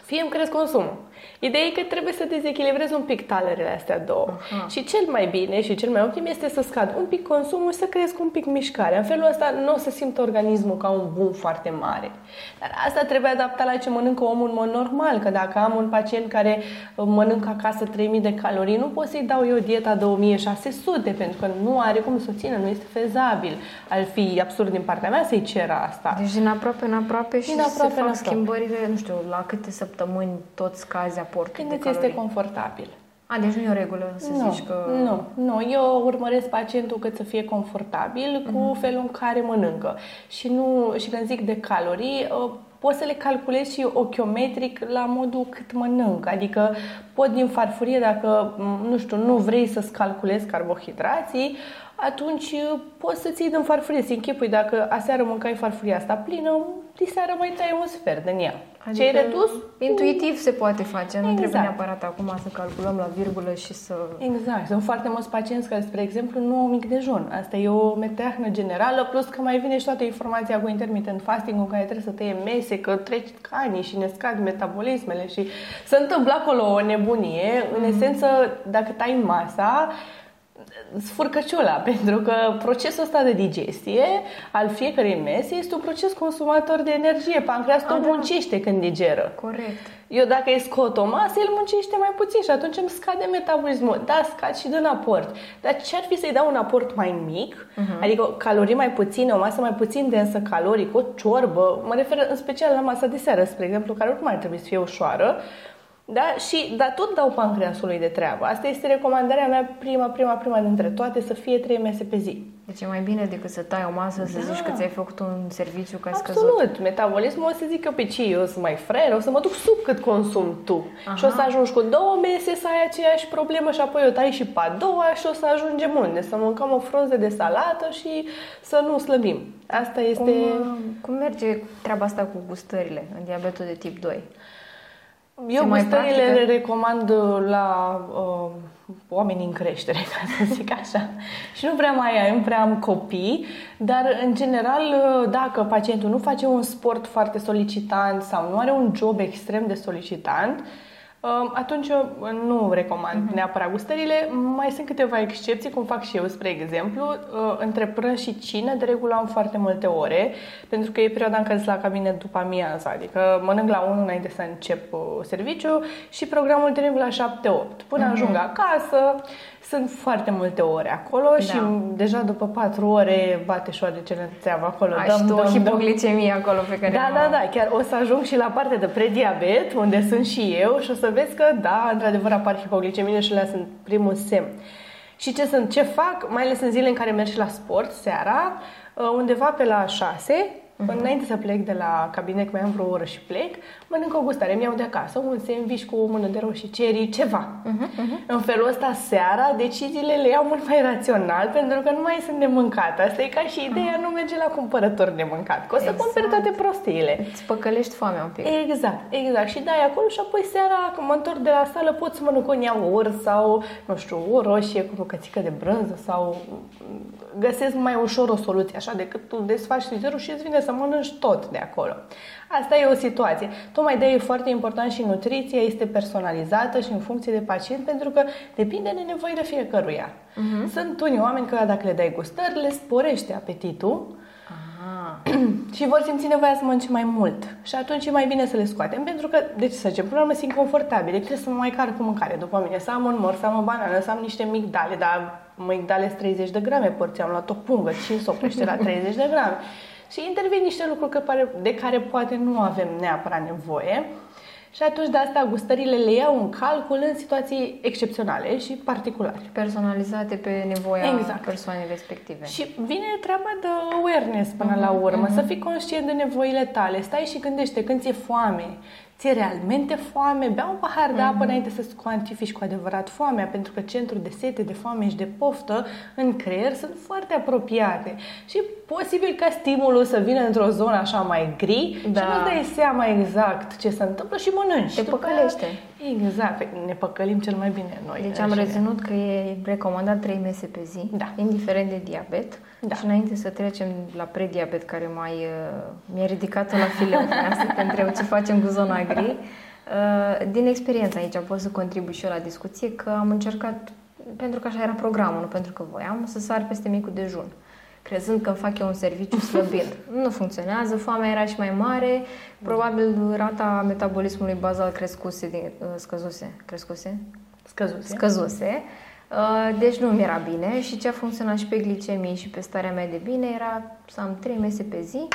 fie îmi cresc consumul. Ideea e că trebuie să dezechilibrez un pic talerele astea două. Aha. Și cel mai bine și cel mai optim este să scad un pic consumul și să cresc un pic mișcarea. În felul ăsta nu o să simtă organismul ca un bun foarte mare. Dar asta trebuie adaptat la ce mănâncă omul în mod normal. Că dacă am un pacient care uh, mănâncă acasă 3000 de calorii, nu pot să-i dau eu dieta de 1600 pentru că nu are cum să o țină, nu este fezabil. Ar fi absurd din partea mea să-i cer asta. Deci din aproape în aproape și Din aproape se în fac aproape. schimbările, nu știu, la câte săptămâni tot scazi aportul Când de îți este calorii. confortabil. A, deci nu e o regulă să nu, zici că... Nu, nu. Eu urmăresc pacientul cât să fie confortabil cu Mhm. felul în care mănâncă. Și, nu, și când zic de calorii, uh, pot să le calculez și ochiometric la modul cât mănânc. Adică pot din farfurie, dacă, m, nu știu, nu vrei să-ți calculezi carbohidrații, atunci uh, poți să ții din farfurie, să închipui dacă aseară mâncai farfuria asta plină, diseară mai tai un sfert din ea. Adică Ce ai redus? Intuitiv se poate face, exact. nu trebuie exact. neapărat acum să calculăm la virgulă și să... Exact. Sunt foarte mulți pacienți care, spre exemplu, nu au mic dejun. Asta e o meteahnă generală, plus că mai vine și toată informația cu intermittent fasting, în care trebuie să tăie mese, că treci canii și ne scad metabolismele și se întâmplă acolo o nebunie. Mm-hmm. În mhm. esență, dacă tai masa, sfurcăciula, pentru că procesul ăsta de digestie al fiecărei mese este un proces consumator de energie. Pancreasul da. muncește când digeră. Corect. Eu dacă îi scot o masă, el muncește mai puțin și atunci îmi scade metabolismul. Da, scad și din aport. Dar ce ar fi să-i dau un aport mai mic, uh-huh. adică calorii mai puține, o masă mai puțin densă caloric, o ciorbă, mă refer în special la masa de seară, spre exemplu, care oricum ar trebui să fie ușoară, da? Și, dar tot dau pancreasului de treabă. Asta este recomandarea mea, prima, prima, prima dintre toate, să fie trei mese pe zi. Deci e mai bine decât să tai o masă, să da. zici că ți-ai făcut un serviciu ca scăzut. Absolut. Metabolismul o să zică pe ce eu sunt mai frer, o să mă duc sub cât consum tu. Aha. Și o să ajungi cu două mese să ai aceeași problemă și apoi o tai și pe a doua și o să ajungem unde? Să mâncăm o frunză de salată și să nu slăbim. Asta este... Cum, cum merge treaba asta cu gustările în diabetul de tip 2? Eu gustările le recomand uh, la uh, oameni în creștere, ca să zic așa. și nu prea mai am, prea am copii, dar în general, uh, dacă pacientul nu face un sport foarte solicitant sau nu are un job extrem de solicitant, uh, atunci eu nu recomand uh-huh. neapărat gustările. Mai sunt câteva excepții, cum fac și eu, spre exemplu. Uh, între prânz și cină, de regulă am foarte multe ore, pentru că e perioada în care sunt la cabinet după amiază, adică mănânc la 1 înainte să încep uh, serviciu și programul termin la 7-8. Până uh-huh. ajung acasă, sunt foarte multe ore acolo da. și deja după 4 ore bate șoarecele țeavă acolo. Ai dăm, și tu o hipoglicemie acolo pe care Da, da, da, chiar o să ajung și la partea de prediabet, unde sunt și eu și o să vezi că, da, într-adevăr apar hipoglicemie și le sunt primul semn. Și ce sunt, ce fac, mai ales în zile în care mergi la sport, seara, uh, undeva pe la 6, Uh-huh. Înainte să plec de la cabinet, mai am vreo oră și plec, mănânc o gustare, mi-au de acasă un sandwich cu o mână de roșii cherry, ceva. Uh-huh. Uh-huh. În felul ăsta, seara, deciziile le iau mult mai rațional, pentru că nu mai sunt de mâncat. Asta e ca și ideea, uh-huh. nu merge la cumpărători de mâncat, că o să exact. cumperi toate prostiile. Îți păcălești foamea un pic. Exact, exact. Și dai acolo și apoi seara, când mă întorc de la sală, pot să mănânc un iaurt sau, nu știu, o roșie cu o cățică de brânză sau găsesc mai ușor o soluție, așa, decât tu desfaci frizerul și îți vine să mănânci tot de acolo. Asta e o situație. Tocmai de e foarte important și nutriția este personalizată și în funcție de pacient, pentru că depinde de nevoile fiecăruia. Uh-huh. Sunt unii oameni care dacă le dai gustări, le sporește apetitul și vor simți nevoia să mănânce mai mult. Și atunci e mai bine să le scoatem, pentru că, deci să zicem, până mă simt confortabil, trebuie să mă mai car cu mâncare după mine, să am un măr, să am o banană, să am niște migdale, dar migdale 30 de grame porția, am luat o pungă, 5 oprește la 30 de grame. Și intervin niște lucruri de care poate nu avem neapărat nevoie. Și atunci de asta gustările le iau în calcul în situații excepționale și particulare. Personalizate pe nevoia exact. persoanei respective. Și vine treaba de awareness până uh-huh, la urmă, uh-huh. să fii conștient de nevoile tale. Stai și gândește când ți-e foame, ți-e realmente foame, bea un pahar de apă uh-huh. înainte să-ți cuantifici cu adevărat foamea, pentru că centrul de sete, de foame și de poftă în creier sunt foarte apropiate. Și posibil ca stimulul să vină într-o zonă așa mai gri da. și nu dai seama exact ce se întâmplă și mănânci. Te păcălește. Exact, păi ne păcălim cel mai bine noi. Deci am reținut că e recomandat 3 mese pe zi, da. indiferent de diabet. Da. Și înainte să trecem la prediabet, care mai uh, mi-a ridicat la fileu, să te întreb ce facem cu zona gri. Uh, din experiență aici pot să contribui și eu la discuție că am încercat, pentru că așa era programul, nu pentru că voiam, să sar peste micul dejun crezând că fac eu un serviciu slăbind. nu funcționează, foamea era și mai mare, probabil rata metabolismului bazal crescuse, din, uh, scăzuse, crescuse? Scăzuse. Scăzuse. Uh, deci nu mi era bine și ce a funcționat și pe glicemie și pe starea mea de bine era să am trei mese pe zi,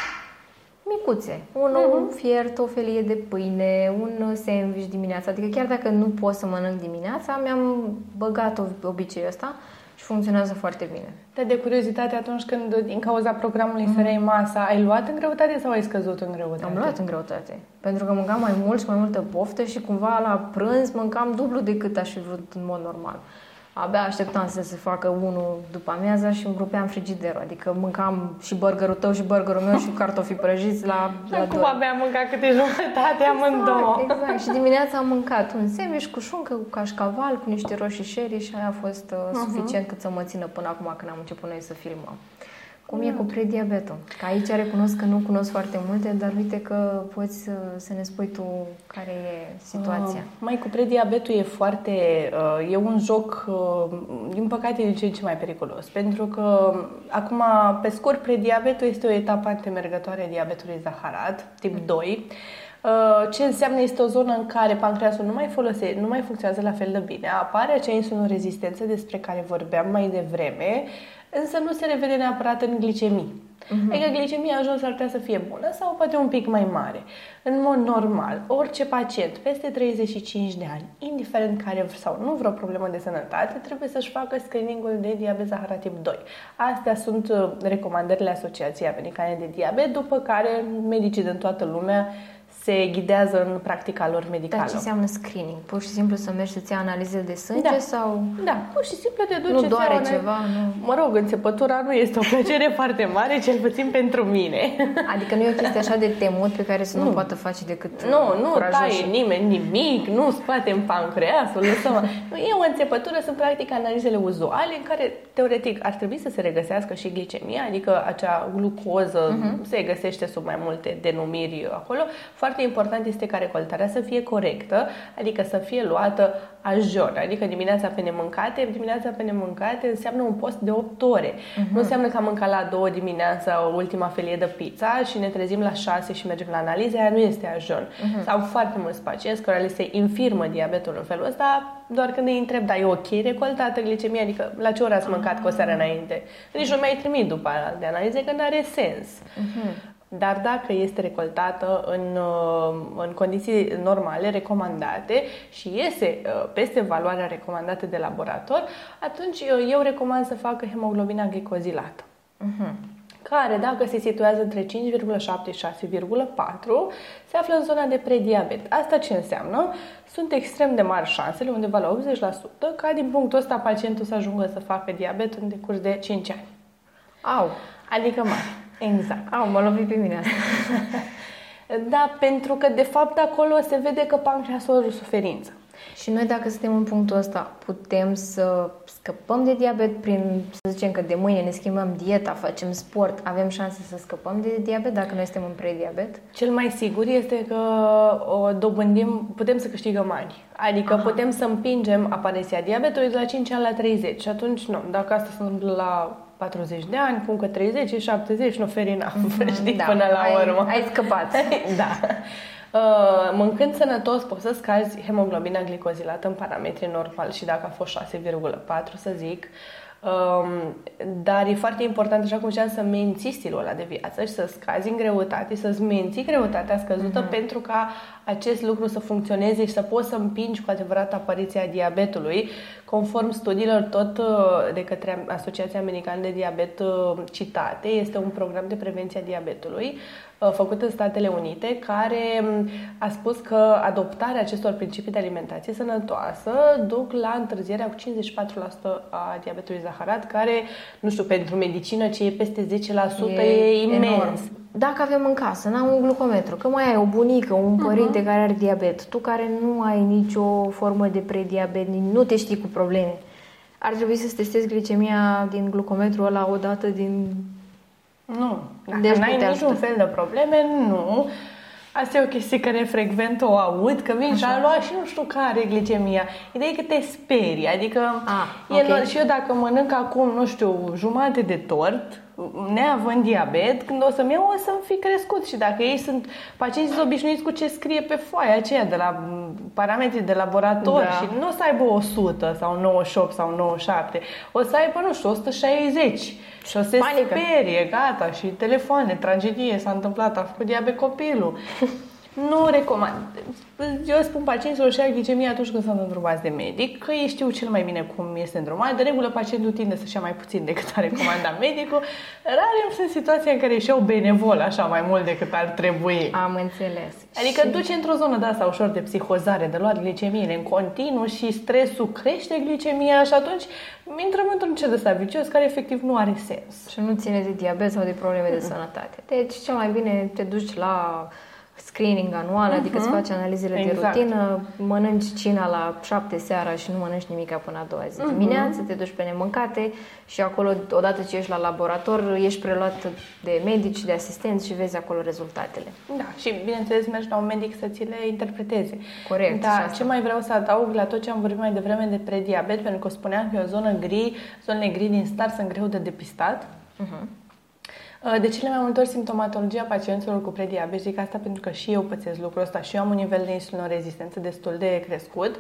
micuțe. Un uh-huh. fiert, o felie de pâine, un sandwich dimineața. Adică chiar dacă nu pot să mănânc dimineața, mi-am băgat obiceiul ăsta și funcționează foarte bine. Dar de curiozitate, atunci când din cauza programului mm-hmm. fereai masa, ai luat în greutate sau ai scăzut în greutate? Am luat în greutate. Pentru că mâncam mai mult și mai multă poftă și cumva la prânz mâncam dublu decât aș fi vrut în mod normal. Abia așteptam să se facă unul după amiaza și îmi rupeam frigiderul. Adică mâncam și burgerul tău și burgerul meu și cartofi prăjiți la, la Acum doi. abia am mâncat câte jumătate amândouă. Exact, exact. Și dimineața am mâncat un sandwich cu șuncă, cu cașcaval, cu niște roșii sherry și aia a fost uh, suficient cât să mă țină până acum când am început noi să filmăm. Cum e cu prediabetul? Că aici recunosc că nu cunosc foarte multe, dar uite că poți să, să ne spui tu care e situația. Uh, mai cu prediabetul e foarte... Uh, e un joc, uh, din păcate, din ce în ce mai periculos. Pentru că, acum, pe scurt, prediabetul este o etapă antemergătoare a diabetului zaharat, tip 2. Uh, ce înseamnă este o zonă în care pancreasul nu mai folose, nu mai funcționează la fel de bine. Apare acea insulinorezistență despre care vorbeam mai devreme, însă nu se revede neapărat în glicemii. Uh-huh. Adică glicemia ajuns ar putea să fie bună sau poate un pic mai mare. În mod normal, orice pacient peste 35 de ani, indiferent care sau nu vreo problemă de sănătate, trebuie să-și facă screeningul de diabet zaharat tip 2. Astea sunt uh, recomandările Asociației Americane de Diabet, după care medicii din toată lumea se ghidează în practica lor medicală. Dar ce înseamnă screening? Pur și simplu să mergi să-ți ia analize de sânge Da. sau... Da, pur și simplu te duci Nu îți doare iau una- ceva, nu? Mă rog, înțepătura nu este o plăcere foarte mare, cel puțin pentru mine. Adică nu e o chestie așa de temut pe care să nu, poată face decât Nu, nu curajoși. taie nimeni nimic, nu scoatem pancreasul, lăsăm. Nu, e o înțepătură, sunt practic analizele uzuale în care, teoretic, ar trebui să se regăsească și glicemia, adică acea glucoză uh-huh. se găsește sub mai multe denumiri acolo. Foarte important este ca recoltarea să fie corectă, adică să fie luată ajor, adică dimineața pe nemâncate, dimineața pe nemâncate înseamnă un post de 8 ore. Uh-huh. Nu înseamnă că am mâncat la 2 dimineața ultima felie de pizza și ne trezim la 6 și mergem la analize, aia nu este ajun. Uh-huh. Sau foarte mulți pacienți care li se infirmă diabetul în felul ăsta, doar când îi întreb, da, e ok recoltată glicemia, adică la ce oră ați mâncat cu o seară înainte? Nici nu mi-ai trimit după aia de analize, că nu are sens. Uh-huh. Dar dacă este recoltată în, uh, în condiții normale, recomandate și iese uh, peste valoarea recomandată de laborator, atunci uh, eu recomand să facă hemoglobina glicozilată. Mhm. Care, dacă se situează între 5,7 și 6,4, se află în zona de prediabet. Asta ce înseamnă? Sunt extrem de mari șansele, undeva la 80%, ca din punctul ăsta pacientul să ajungă să facă diabet în decurs de 5 ani. Au, Adică mari. Exact. au, mă lovi pe mine asta. Da, pentru că de fapt acolo se vede că pancreasul are o suferință. Și noi dacă suntem în punctul ăsta, putem să scăpăm de diabet prin, să zicem că de mâine ne schimbăm dieta, facem sport, avem șanse să scăpăm de diabet dacă noi suntem în prediabet? Cel mai sigur este că o dobândim, putem să câștigăm ani. Adică Aha. putem să împingem apariția diabetului de la 5 ani la 30 și atunci nu. Dacă asta se întâmplă la 40 de ani, cum că 30 și 70, nu fair enough, știi, până la ai, urmă. Ai scăpat. da. Uh, mâncând sănătos poți să scazi hemoglobina glicozilată în parametri normal și dacă a fost 6,4 să zic, Um, dar e foarte important, așa cum ziceam, să menții stilul ăla de viață și să scazi în greutate, să-ți menții greutatea scăzută uh-huh. pentru ca acest lucru să funcționeze și să poți să împingi cu adevărat apariția diabetului. Conform studiilor tot uh, de către Asociația Americană de Diabet uh, citate, este un program de prevenție a diabetului uh, făcut în Statele Unite, care um, a spus că adoptarea acestor principii de alimentație sănătoasă duc la întârzierea cu 54% a diabetului zaharat, care, nu știu, pentru medicină ce e peste 10% e, e imens. enorm. Dacă avem în casă, n-am un glucometru, că mai ai o bunică, un părinte uh-huh. care are diabet, tu care nu ai nicio formă de prediabet, nu te știi cu probleme, ar trebui să-ți testezi glicemia din glucometru ăla odată din... Nu. Dacă Deci nu n-ai te niciun ajută. fel de probleme, nu. Asta e o chestie care frecvent o aud, că vin și a luat și nu știu care e glicemia. Ideea e că te sperii, adică Ah, e ok. nor- și eu dacă mănânc acum, nu știu, jumate de tort, neavând diabet, când o să-mi iau o să-mi fi crescut și dacă ei sunt pacienții sunt obișnuiți cu ce scrie pe foaia aceea de la m, parametri de laborator Da. și nu o să aibă 100 sau 98 sau 97, o să aibă, nu știu, 160 și o să se Panică. sperie, gata, și telefoane, tragedie, s-a întâmplat, a făcut diabet copilul. Nu recomand. Eu spun pacienților și glicemie atunci când sunt îndrumați de medic, că ei știu cel mai bine cum este îndrumat. De regulă, pacientul tinde să-și ia mai puțin decât a recomandat medicul. Rare sunt situația în care își iau benevol așa mai mult decât ar trebui. Am înțeles. Adică și... duci într-o zonă de asta ușor de psihozare, de luat glicemiile în continuu și stresul crește glicemia și atunci intrăm într-un cerc de vicios care efectiv nu are sens. Și nu ține de diabet sau de probleme de sănătate. Deci cel mai bine te duci la screening anual, uh-huh. adică îți faci analizele exact. de rutină, mănânci cina la șapte seara și nu mănânci nimic până a doua zi uh-huh. dimineață, te duci pe nemâncate și acolo, odată ce ești la laborator, ești preluat de medici, de asistenți și vezi acolo rezultatele. Da, și bineînțeles mergi la un medic să ți le interpreteze. Corect. Da, ce mai vreau să adaug la tot ce am vorbit mai devreme de prediabet, pentru că spuneam că e o zonă gri, zonele gri din start sunt greu de depistat. Uh-huh. Uh, de cele mai multe ori, simptomatologia pacienților cu prediabet, zic asta pentru că și eu pățesc lucrul ăsta și eu am un nivel de insulinorezistență destul de crescut,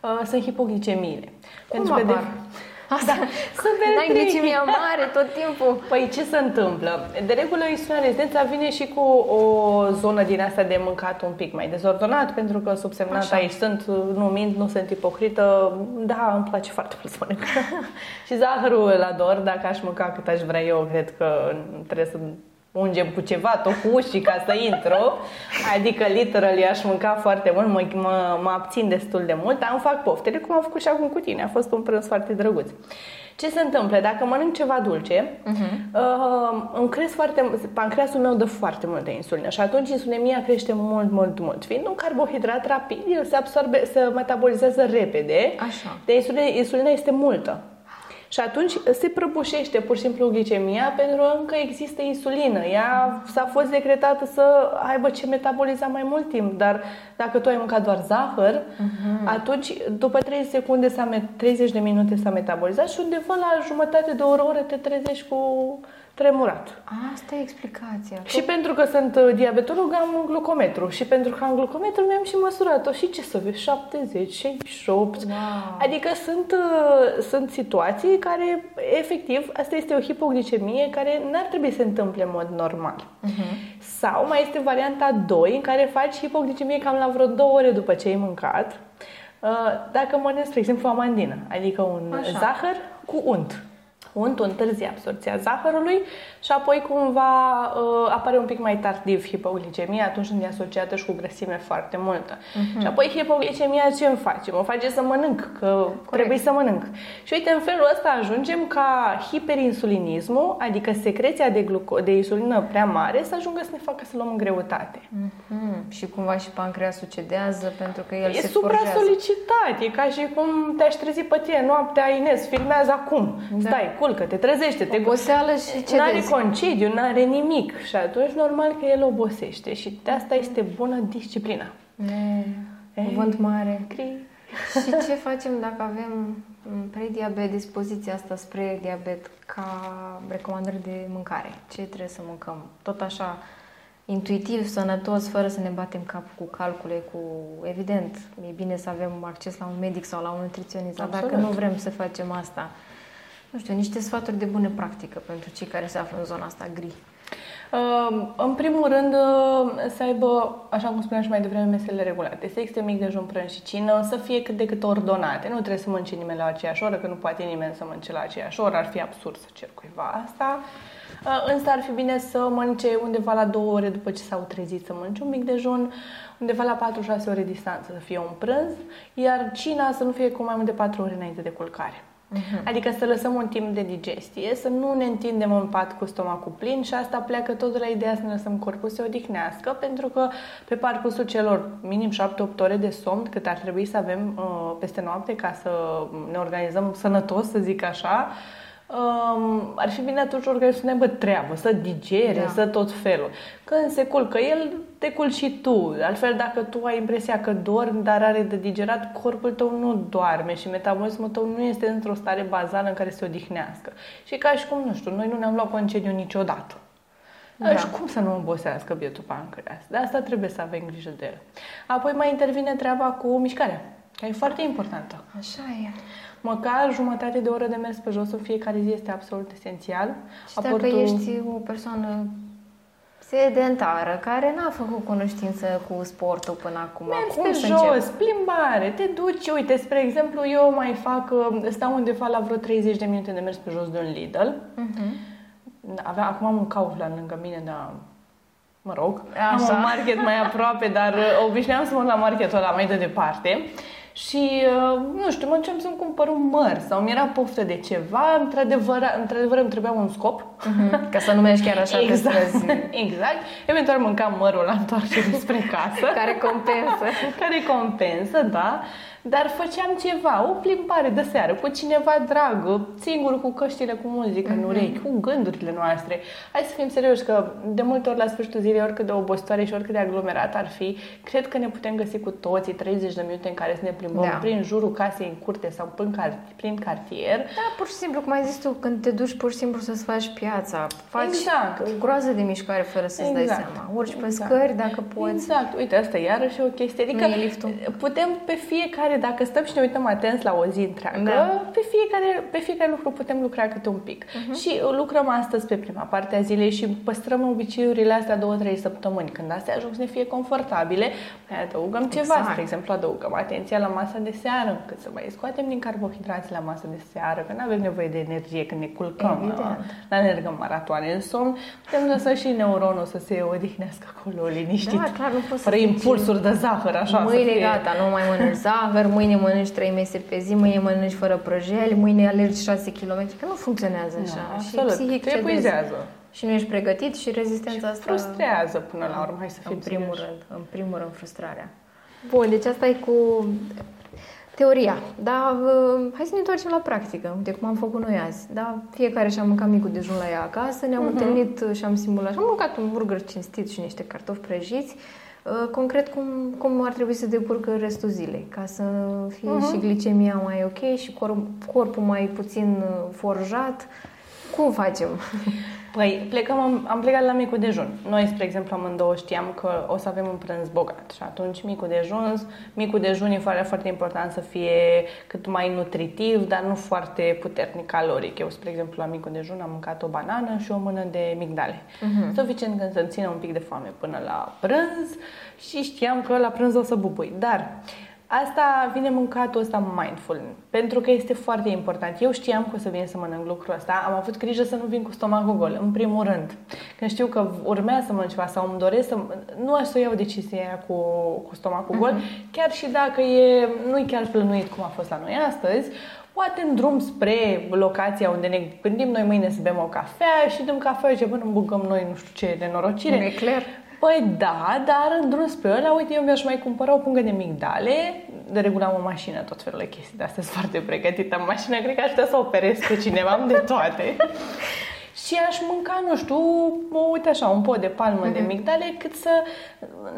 uh, sunt hipoglicemiile. Cum pentru că de... Asta, da, sunt N-ai glicemia mare tot timpul. Păi ce se întâmplă? De regulă, insulina rezistența vine și cu o zonă din asta de mâncat un pic mai dezordonat, pentru că subsemnat Așa. aici sunt, nu mint, nu sunt ipocrită, da, îmi place foarte mult să mănânc. și zahărul îl ador, dacă aș mânca cât aș vrea eu, cred că trebuie să ungem cu ceva tocuși ca să intru, adică literally aș mânca foarte mult, mă, mă, mă abțin destul de mult, dar îmi fac poftele, cum am făcut și acum cu tine, a fost un prânz foarte drăguț. Ce se întâmplă? Dacă mănânc ceva dulce, uh-huh. uh, îmi cresc foarte, pancreasul meu dă foarte multă insulină și atunci insulinemia crește mult, mult, mult. Fiind un carbohidrat rapid, el se absorbe, se metabolizează repede, Așa. de insulină, insulina este multă. Și atunci se prăbușește pur și simplu glicemia pentru că încă există insulină. Ea s-a fost decretată să aibă ce metaboliza mai mult timp, dar dacă tu ai mâncat doar zahăr, uh-huh. atunci după 30 secunde, s-a 30 de minute s-a metabolizat și undeva la jumătate de oră, oră te trezești cu tremurat. Asta e explicația. Și Tot... pentru că sunt uh, diabetolog am un glucometru și pentru că am glucometru mi-am și măsurat-o și ce să vezi, 70, 68. Wow. Adică sunt, uh, sunt situații care efectiv, asta este o hipoglicemie care n-ar trebui să se întâmple în mod normal. Uh-huh. Sau mai este varianta 2 în care faci hipoglicemie cam la vreo două ore după ce ai mâncat. Uh, dacă mănânci, spre exemplu, amandină, adică un Așa. zahăr cu unt untul întârzie absorția zahărului și apoi cumva uh, apare un pic mai tardiv hipoglicemia atunci când e asociată și cu grăsime foarte multă. Uh-huh. Și apoi hipoglicemia ce îmi face? Mă face să mănânc, că Corect. trebuie să mănânc. Și uite, în felul ăsta ajungem ca hiperinsulinismul, adică secreția de, gluco- de insulină prea mare, să ajungă să ne facă să luăm în greutate. Uh-huh. Și cumva și pancreasul cedează pentru că el e se supra-solicitat. E ca și cum te-aș trezi pe tine noaptea, Ines, filmează acum. Da. Stai, culcă-te, trezește, te Oboseală și ce N-are concediu, n-are nimic și atunci normal că el obosește și de asta este bună disciplina. E, cuvânt mare. Cri. Și ce facem dacă avem prediabet, dispoziția asta spre diabet ca recomandări de mâncare? Ce trebuie să mâncăm? Tot așa, intuitiv, sănătos, fără să ne batem cap cu calcule, cu... Evident, e bine să avem acces la un medic sau la un nutriționist, dar dacă nu vrem să facem asta, nu știu, niște sfaturi de bună practică pentru cei care se află în zona asta gri. Uh, în primul rând, uh, să aibă, așa cum spuneam și mai devreme, mesele regulate. Să existe mic dejun, prânz și cină, să fie cât de cât ordonate. Nu trebuie să mănânce nimeni la aceeași oră, că nu poate nimeni să mănânce la aceeași oră. Ar fi absurd să cer cuiva asta. Uh, însă ar fi bine să mănânce undeva la două ore după ce s-au trezit să mănânce un mic dejun, undeva la 4-6 ore distanță să fie un prânz, iar cina să nu fie cu mai mult de 4 ore înainte de culcare. Uh-huh. Adică să lăsăm un timp de digestie, să nu ne întindem în pat cu stomacul plin și asta pleacă tot de la ideea să ne lăsăm corpul să se odihnească, pentru că pe parcursul celor minim 7-8 ore de somn, cât ar trebui să avem uh, peste noapte ca să ne organizăm sănătos, să zic așa, um, ar fi bine atunci organismul să ne aibă treabă, să digere, da. să tot felul. Când se culcă el, te culci și tu. Altfel, dacă tu ai impresia că dormi, dar are de digerat, corpul tău nu doarme și metabolismul tău nu este într-o stare bazală în care se odihnească. Și ca și cum, nu știu, noi nu ne-am luat concediu niciodată. Da. Și cum să nu obosească bietul pancreas? De asta trebuie să avem grijă de el. Apoi mai intervine treaba cu mișcarea, care e foarte importantă. Așa e. Măcar jumătate de oră de mers pe jos în fiecare zi este absolut esențial. Și Aportul... dacă ești o persoană sedentară, care n-a făcut cunoștință cu sportul până acum. Mers Cum pe să jos, încep? plimbare, te duci, uite, spre exemplu, eu mai fac, uh, stau undeva la vreo 30 de minute de mers pe jos de un Lidl. Mhm. Avea, acum am un Kaufland lângă mine, dar mă rog, am Așa. un market mai aproape, dar uh, obișnuiam să mă duc la marketul ăla mai de departe. Și, uh, nu știu, mă duceam să-mi cumpăr un măr sau mi era poftă de ceva, într-adevăr, într-adevăr îmi trebuia un scop. Mhm. Ca să nu mergi chiar așa pe străzi. exact. Eventual mâncam mărul la întoarcere spre casă. Care compensă. care compensă, da, dar făceam ceva, o plimbare de seară cu cineva drag, singur cu căștile cu muzică în urechi, cu gândurile noastre. Hai să fim serioși că de multe ori la sfârșitul zilei, oricât de obositoare și oricât de aglomerat ar fi, cred că ne putem găsi cu toții 30 de minute în care să ne plimbăm Da. prin jurul casei, în curte sau prin, car- prin cartier. Da, pur și simplu, cum ai zis tu, când te duci pur și simplu să-ți faci piața, faci Exact. o groază de mișcare fără să-ți dai Exact. seama. Urci pe Exact. scări dacă poți. Exact, uite, asta e iarăși o chestie. Adică Nu e liftul. putem pe fiecare, dacă stăm și ne uităm atenți la o zi întreagă, Da. pe, fiecare, pe fiecare lucru putem lucra câte un pic. Mhm. Și lucrăm astăzi pe prima parte a zilei și păstrăm obiceiurile astea două, trei săptămâni. Când astea ajung să ne fie confortabile, mai adăugăm ceva. Exact. Spre exemplu, adăugăm atenția la masa de seară, cât să mai scoatem din carbohidrați la masa de seară, că nu avem nevoie de energie când ne culcăm. Evident. Nu alergăm maratoane în somn, putem lăsa și neuronul să se odihnească acolo, liniștit. Da, clar, nu poți să Fără zici- impulsuri de zahăr, așa. să Mâine fie... gata, nu mai mănânci zahăr, mâine mănânci 3 meseri pe zi, mâine mănânci fără prăjeli, mâine alergi 6 km, că nu funcționează Nu, așa. absolut. Și psihic Te cedezi. epuizează. Și nu ești pregătit și rezistența asta... Frustrează până la urmă, hai să fim În primul serioși. rând, în primul rând frustrarea. Bun, deci asta e cu teoria. Dar uh, hai să ne întoarcem la practică, de cum am făcut noi azi. Da? Fiecare și-a mâncat micul dejun la ea acasă, ne-am Mhm. întâlnit uh, și am simulat. Și am mâncat un burger cinstit și niște cartofi prăjiți. Uh, Concret, cum, cum ar trebui să depurcă restul zilei, ca să fie Mhm. și glicemia mai ok și cor- corpul mai puțin uh, forjat. Cum facem? Păi, plecăm, am, am plecat la micul dejun. Noi, spre exemplu, amândouă știam că o să avem un prânz bogat și atunci micul dejun, micul dejun e foarte, foarte important să fie cât mai nutritiv, dar nu foarte puternic caloric. Eu, spre exemplu, la micul dejun am mâncat o banană și o mână de migdale. Mhm. Suficient când să-mi țină un pic de foame până la prânz și știam că la prânz o să bubui. Dar Asta vine mâncatul ăsta mindful, pentru că este foarte important. Eu știam că o să vin să mănânc lucrul ăsta, am avut grijă să nu vin cu stomacul gol, în primul rând. Când știu că urmează să mănânc ceva sau îmi doresc să... Nu aș să iau decizia aia cu, cu stomacul gol, chiar și dacă e, nu e chiar plănuit cum a fost la noi astăzi, poate în drum spre locația unde ne gândim noi mâine să bem o cafea și dăm cafea și până băgăm noi nu știu ce nenorocire. Un ecler? Păi da, dar în drum spre ăla, uite, eu mi-aș mai cumpăra o pungă de migdale, de regulă am o mașină, tot felul de chestii de astea sunt foarte pregătită în mașină, cred că aș putea să operez pe cineva, am de toate. Și aș mânca, nu știu, o, uite așa, un pot de palmă de migdale, cât să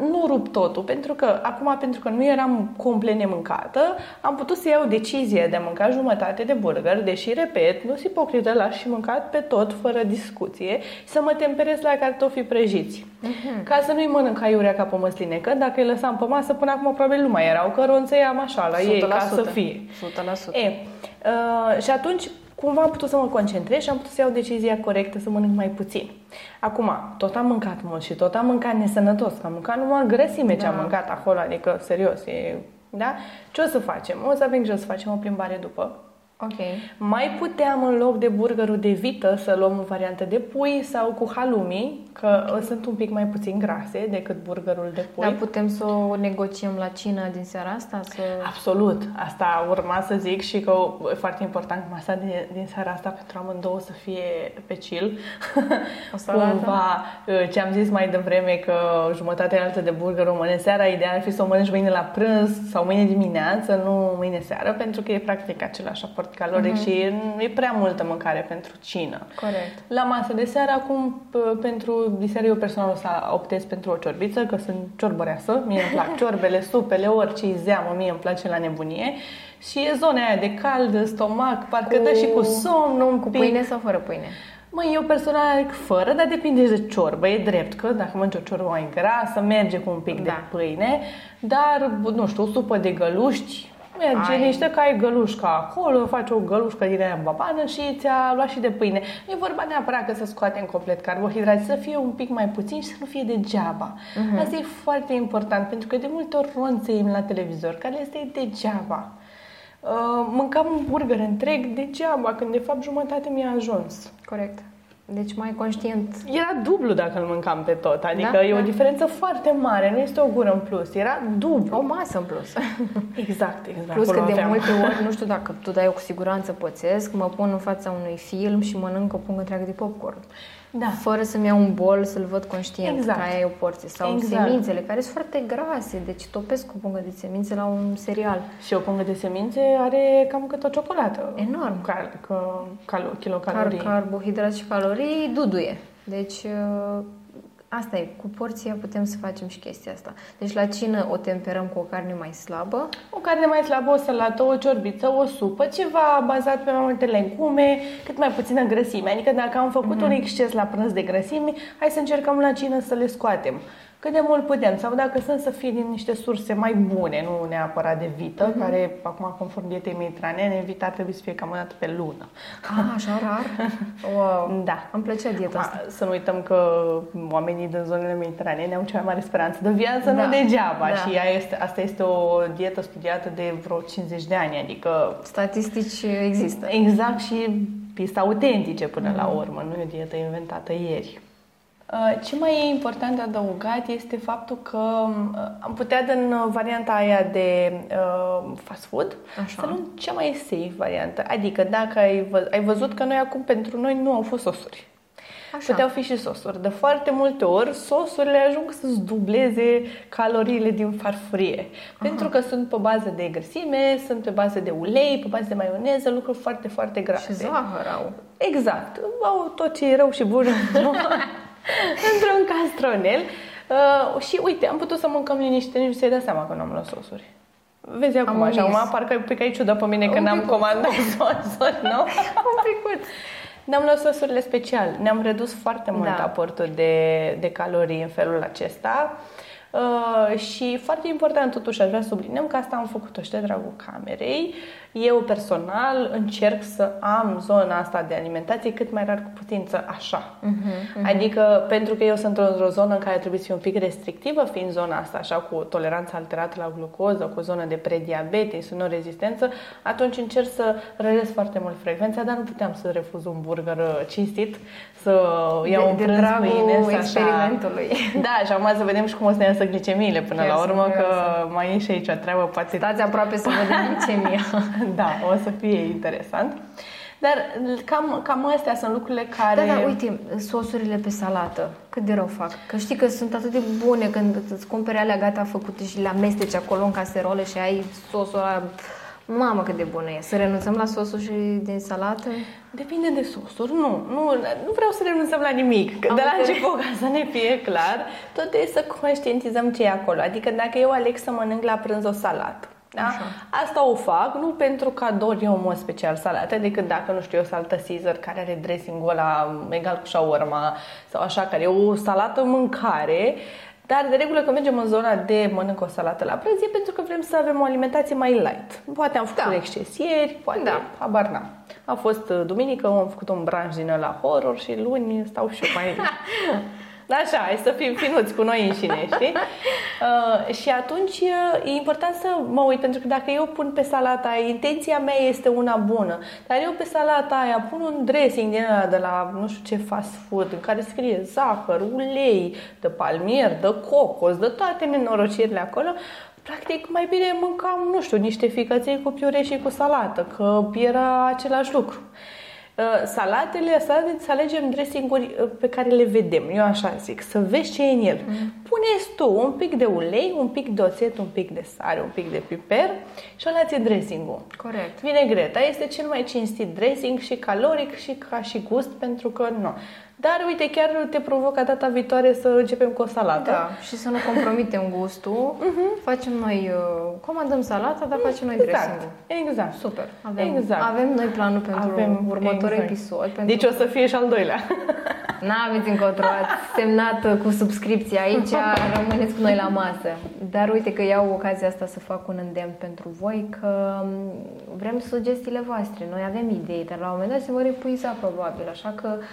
nu rup totul. Pentru că, acum, pentru că nu eram complet nemâncată, am putut să iau decizia de a mânca jumătate de burger, deși, repet, nu sunt ipocrită, l-aș și mâncat pe tot, fără discuție, și să mă temperez la cartofii prăjiți. Ca să nu-i mănânc aiurea ca pe măsline, că dacă îi lăsam pe masă, până acum probabil nu mai erau, că ronțăiam așa la ei, ca să fie. 100%. E, uh, și atunci cumva am putut să mă concentrez și am putut să iau decizia corectă să mănânc mai puțin. Acum, tot am mâncat mult și tot am mâncat nesănătos, că am mâncat numai grăsime ce am Da. mâncat acolo, adică serios, e, da? Ce o să facem? O să avem grijă să facem o plimbare după. Ok. Mai puteam în loc de burgerul de vită să luăm o variantă de pui sau cu halloumi, că sunt un pic mai puțin grase decât burgerul de pui. Dar putem să o negociem la cină din seara asta? Să... Absolut. Asta urma să zic și că e foarte important masa de, din seara asta pentru amândouă să fie pe chill. O salată? Cumva, ce am zis mai devreme că jumătatea altă de burger o mănânc seara, ideal ar fi să o mănânci mâine la prânz sau mâine dimineață, nu mâine seară, pentru că e practic același aport caloric și e, e prea multă mâncare pentru cină. Corect. La masă de seară, acum, p- pentru diseară, eu personal o să optez pentru o ciorbiță, că sunt ciorbăreasă. Mie îmi plac ciorbele, supele, orice zeamă, mie îmi place la nebunie. Și e zona aia de cald, stomac, parcă Cu- dă și cu somn un Cu pic. pâine sau fără pâine? Măi, eu personal aleg fără, dar depinde de ciorbă. E drept că dacă mănânci o ciorbă mai grasă, merge cu un pic de Da. pâine, dar, nu știu, o supă de găluști, Merge Ai- niște cai gălușca acolo, faci o gălușcă din aia babană și ți-a luat și de pâine. Nu e vorba neapărat că să scoatem complet carbohidrați, să fie un pic mai puțin și să nu fie degeaba. Mhm. Asta e foarte important, pentru că de multe ori ronțăim la televizor, care este degeaba. Uh, mâncam un burger întreg degeaba, când de fapt jumătate mi-a ajuns. Corect. Deci mai conștient. Era dublu dacă îl mâncam pe tot, adică Da, e o da. diferență foarte mare, nu este o gură în plus, era dublu. O masă în plus. Exact, exact. Plus că acolo de aveam. multe ori, nu știu dacă tu dai eu cu siguranță pățesc, mă pun în fața unui film și mănânc o pungă întreagă de popcorn. Da. Fără să-mi iau un bol să-l văd conștient Exact. că aia e o porție. Sau Exact. semințele, care sunt foarte grase, deci topesc o pungă de semințe la un serial. Și o pungă de semințe are cam cât o ciocolată. Enorm. Cal, că, calo, Car, kilocalorii. carbohidrați și calorii duduie. Deci uh, asta e, cu porția putem să facem și chestia asta. Deci la cină o temperăm cu o carne mai slabă. O carne mai slabă, o salată, o ciorbiță, o supă, ceva bazat pe mai multe legume, cât mai puțină grăsime. Adică dacă am făcut un exces la prânz de grăsimi, hai să încercăm la cină să le scoatem. Cât de mult putem, sau dacă sunt să fie din niște surse mai bune, nu neapărat de vită, care acum conform dietei mediterane, vita ar trebui să fie cam o dată pe lună. Ah, așa rar? Wow. Da. Îmi plăcea dieta asta. Acum, Să nu uităm că oamenii din zonele mediteranene au cea mai mare speranță de viață, Da, nu degeaba. da. Și ea este, asta este o dietă studiată de vreo 50 de ani, adică Statistici există. exact și piste autentice până la Mm. urmă, nu e o dietă inventată ieri. Uh, Ce mai e important de adăugat este faptul că uh, am putea din uh, varianta aia de uh, fast food Așa. să luăm cea mai safe variantă. Adică dacă ai, vă, ai văzut că noi acum pentru noi nu au fost sosuri. Așa. Puteau fi și sosuri. De foarte multe ori, sosurile ajung să-ți dubleze caloriile din farfurie. Pentru că sunt pe bază de grăsime, sunt pe bază de ulei, pe bază de maioneză, lucruri foarte, foarte grase. Și zahăr au. Exact. Au tot ce e rău și bun într-un, într-un castronel. Uh, și uite, am putut să mâncăm liniște, nici nu se dă seama că nu am luat sosuri. Vezi acum, Am așa, omis. acum parcă pe ai ciudă pe mine că Un n-am pic. comandat sosuri, nu? Un picuț. Ne-am luat sosurile special. Ne-am redus foarte mult Da. aportul de, de calorii în felul acesta. Uh, și foarte important, totuși, aș vrea să subliniem că asta am făcut-o și de dragul camerei. Eu personal încerc să am zona asta de alimentație cât mai rar cu putință așa. Adică pentru că eu sunt într-o zonă în care trebuie să fiu un pic restrictivă, fiind zona asta așa cu toleranță alterată la glucoză, cu o zonă de prediabet, insulinorezistență, atunci încerc să rădesc foarte mult frecvența, dar nu puteam să refuz un burger uh, cinstit, să iau de, un de prânz dragul mâine, să așa... experimentului. Da, și acum să vedem și cum o să ne iasă glicemiile până Chiar la sunt urmă, că curioasă. mai e și aici o treabă, poate Stați aproape să vedem glicemia. da, o să fie interesant. Dar cam, cam astea sunt lucrurile care... Da, da, uite, sosurile pe salată, cât de rău fac. Că știi că sunt atât de bune când îți cumperi alea gata făcute și le amesteci acolo în caserole și ai sosul ăla. Mamă, cât de bună e. Să renunțăm la sosul și din salată? Depinde de sosuri, nu, nu, nu vreau să renunțăm la nimic. Că Am de la înțeles. început, ca să ne fie clar, tot e să conștientizăm ce e acolo. Adică dacă eu aleg să mănânc la prânz o salată, da? Așa. Asta o fac nu pentru că ador eu în mod special salată, decât dacă, nu știu, o salată Caesar care are dressing-ul ăla egal cu shawarma sau așa, care e o salată mâncare, dar de regulă când mergem în zona de mănânc o salată la prânz e pentru că vrem să avem o alimentație mai light. Poate am făcut Da. exces ieri, poate, Da. habar n-am. A fost uh, duminică, am făcut un branș din la horror și luni stau și eu mai... Da, așa, hai să fim finuți cu noi înșine, știi? Uh, și atunci uh, e important să mă uit, pentru că dacă eu pun pe salata aia, intenția mea este una bună, dar eu pe salata aia pun un dressing din ăla de la nu știu ce fast food, în care scrie zahăr, ulei, de palmier, de cocos, de toate nenorocirile acolo, practic mai bine mâncam, nu știu, niște ficăței cu piure și cu salată, că era același lucru. Uh, Salatele, salatele să alegem dressing-uri uh, pe care le vedem, eu așa zic, să vezi ce e în el. Mm. Puneți tu un pic de ulei, un pic de oțet, un pic de sare, un pic de piper și ăla ți dressing-ul. Corect. Vinegreta este cel mai cinstit dressing și caloric și ca și gust pentru că nu. Dar uite, chiar te provocă data viitoare să începem cu o salată. Da, și să nu compromitem gustul. Facem noi, uh, comandăm salata, dar facem noi Mhm. Exact, dressing-ul. exact. Super. Avem, Exact. avem noi planul pentru Avem, următorul exact. episod. Pentru Deci o să fie și al doilea. N-aveți încotro, ați semnat cu subscripție aici, rămâneți cu noi la masă. Dar uite că iau ocazia asta să fac un îndemn pentru voi că vrem sugestiile voastre. Noi avem idei, dar la un moment dat se vor epuiza probabil, așa că uh,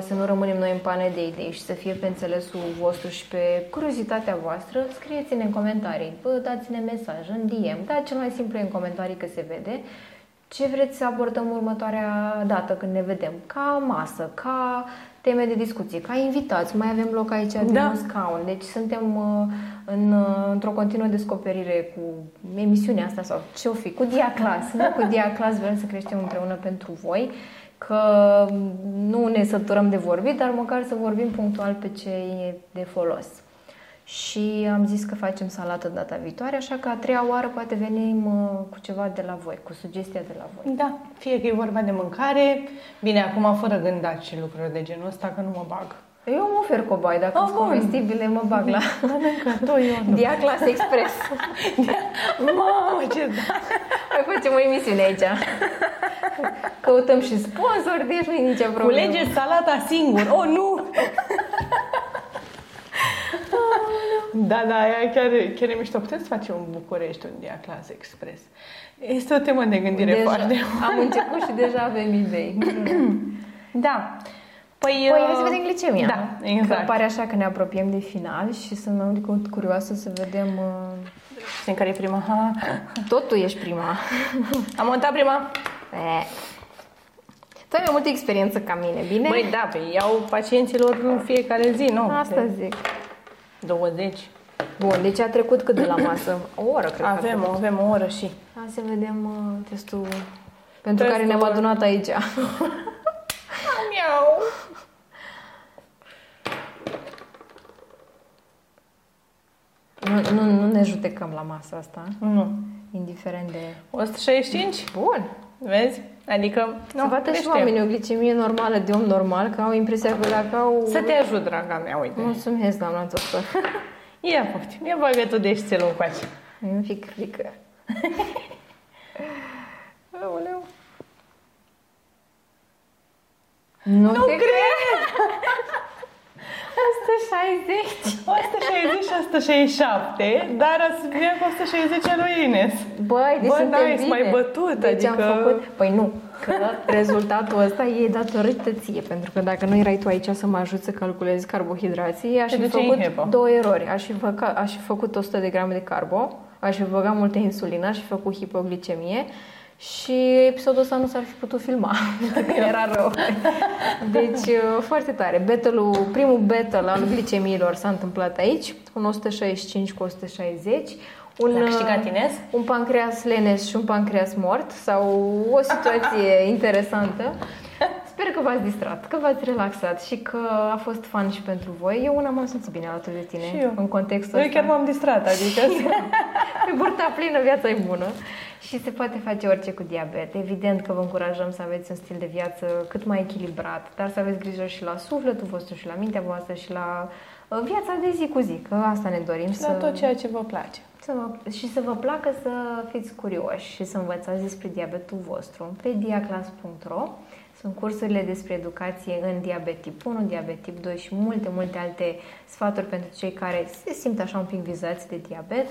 să nu rămânem noi în pane de idei și să fie pe înțelesul vostru și pe curiozitatea voastră, scrieți-ne în comentarii, bă, dați-ne mesaj, în DM, da, cel mai simplu e în comentarii că se vede ce vreți să abordăm următoarea dată când ne vedem? Ca masă, ca teme de discuție, ca invitați. Mai avem loc aici de da. un scaun. Deci suntem uh, în, uh, într-o continuă descoperire cu emisiunea asta sau ce o fi, cu Diaclas. Nu? Cu Diaclas vrem să creștem împreună pentru voi că nu ne săturăm de vorbit, dar măcar să vorbim punctual pe ce e de folos și am zis că facem salată data viitoare, așa că a treia oară poate venim uh, cu ceva de la voi, cu sugestia de la voi. Da, fie că e vorba de mâncare, bine, acum fără gândat și lucruri de genul ăsta, că nu mă bag. Eu mă ofer cobai, dacă oh, sunt comestibile, mă bag la Mănâncă, tot eu Dia Class Express. Mamă, ce da! Mai facem o emisiune aici. Căutăm și sponsor, deci nu e nicio problemă. Culegeți salata singur. Oh, nu! Da, da, aia chiar, chiar e mișto. Putem să facem în București un dia clas expres. Este o temă de gândire deja, foarte Am început și deja avem idei. da. Păi, păi hai să uh, vedem glicemia. Da, exact. Că pare așa că ne apropiem de final și sunt mai curioasă să vedem... Uh... Știi care e prima? Ha. Tot tu ești prima. Am montat prima. E. Tu ai mai multă experiență ca mine, bine? Băi, da, pe iau pacienților în fiecare zi, nu? Asta zic. 20. Bun, deci a trecut cât de la masă? O oră, cred avem, că Avem o oră și. Hai să vedem uh, testul pentru testul care ne-am adunat aici. Miau! Nu, nu, nu ne judecăm la masa asta. Nu. Indiferent de... 165? Bun. Vezi? Adică, nu, să vadă și oamenii o glicemie normală de om normal, că au impresia că dacă au... Să te ajut, draga mea, uite. Mulțumesc, doamna doctor. Ia, poftim, ia bagă tu deștelul încoace. Nu fi frică. Aoleu. Nu, nu te cred! 160. 160 și 167, dar ați vine cu 160 a lui Ines. Băi, deci Bă, nice, mai bătut, deci adică... am făcut... Păi nu, că rezultatul ăsta e datorită ție, pentru că dacă nu erai tu aici să mă ajut să calculezi carbohidrații, aș fi făcut două erori. Aș fi, făcut, aș fi făcut 100 de grame de carbo, aș fi băgat multe insulină, aș fi făcut hipoglicemie și episodul ăsta nu s-ar fi putut filma, era rău. Deci, uh, foarte tare. Battle-ul, primul battle al glicemiilor s-a întâmplat aici, un 165 cu 160. Un, L-a câștigat uh, Ines? Un pancreas lenes și un pancreas mort sau o situație interesantă. Sper că v-ați distrat, că v-ați relaxat și că a fost fun și pentru voi. Eu una m-am simțit bine alături de tine și eu. în contextul eu ăsta. chiar m-am distrat, adică... Pe burta plină, viața e bună. Și se poate face orice cu diabet. Evident că vă încurajăm să aveți un stil de viață cât mai echilibrat, dar să aveți grijă și la sufletul vostru și la mintea voastră și la uh, viața de zi cu zi, că asta ne dorim. Și să... la tot ceea ce vă place. Să vă, și să vă placă să fiți curioși și să învățați despre diabetul vostru pe diaclas.ro sunt cursurile despre educație în diabet tip 1, diabet tip 2 și multe, multe alte sfaturi pentru cei care se simt așa un pic vizați de diabet.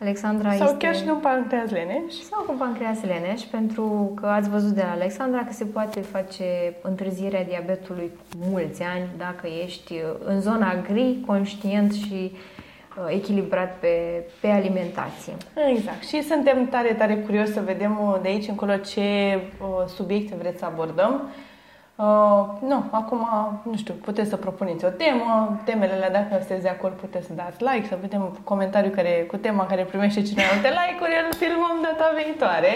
Alexandra Sau este... chiar și cu pancreas leneș. Sau cu pancreas leneș, pentru că ați văzut de la Alexandra că se poate face întârzierea diabetului cu mulți ani dacă ești în zona gri, conștient și uh, echilibrat pe, pe alimentație. Exact. Și suntem tare, tare curios să vedem uh, de aici încolo ce uh, subiecte vreți să abordăm. Uh, nu, acum, nu știu, puteți să propuneți o temă, temele alea, dacă sunteți de acord, puteți să dați like, să vedem comentariu care, cu tema care primește cine multe like-uri, îl filmăm data viitoare.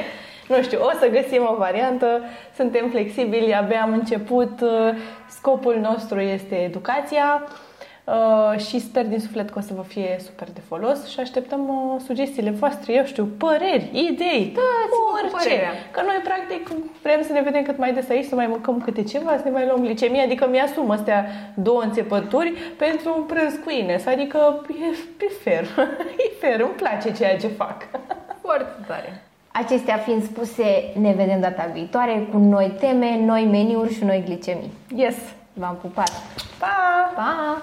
Nu știu, o să găsim o variantă, suntem flexibili, abia am început, uh, scopul nostru este educația, Uh, și sper din suflet că o să vă fie super de folos și așteptăm uh, sugestiile voastre, eu știu, păreri, idei, da, orice. Părerea. Că noi, practic, vrem să ne vedem cât mai des aici, să mai mâncăm câte ceva, să ne mai luăm glicemie, adică mi-asum astea două înțepături pentru un prânz cu Ines, adică e, e fer, e fer, îmi place ceea ce fac. Foarte tare. Acestea fiind spuse, ne vedem data viitoare cu noi teme, noi meniuri și noi glicemii. Yes! V-am pupat! Pa! Pa!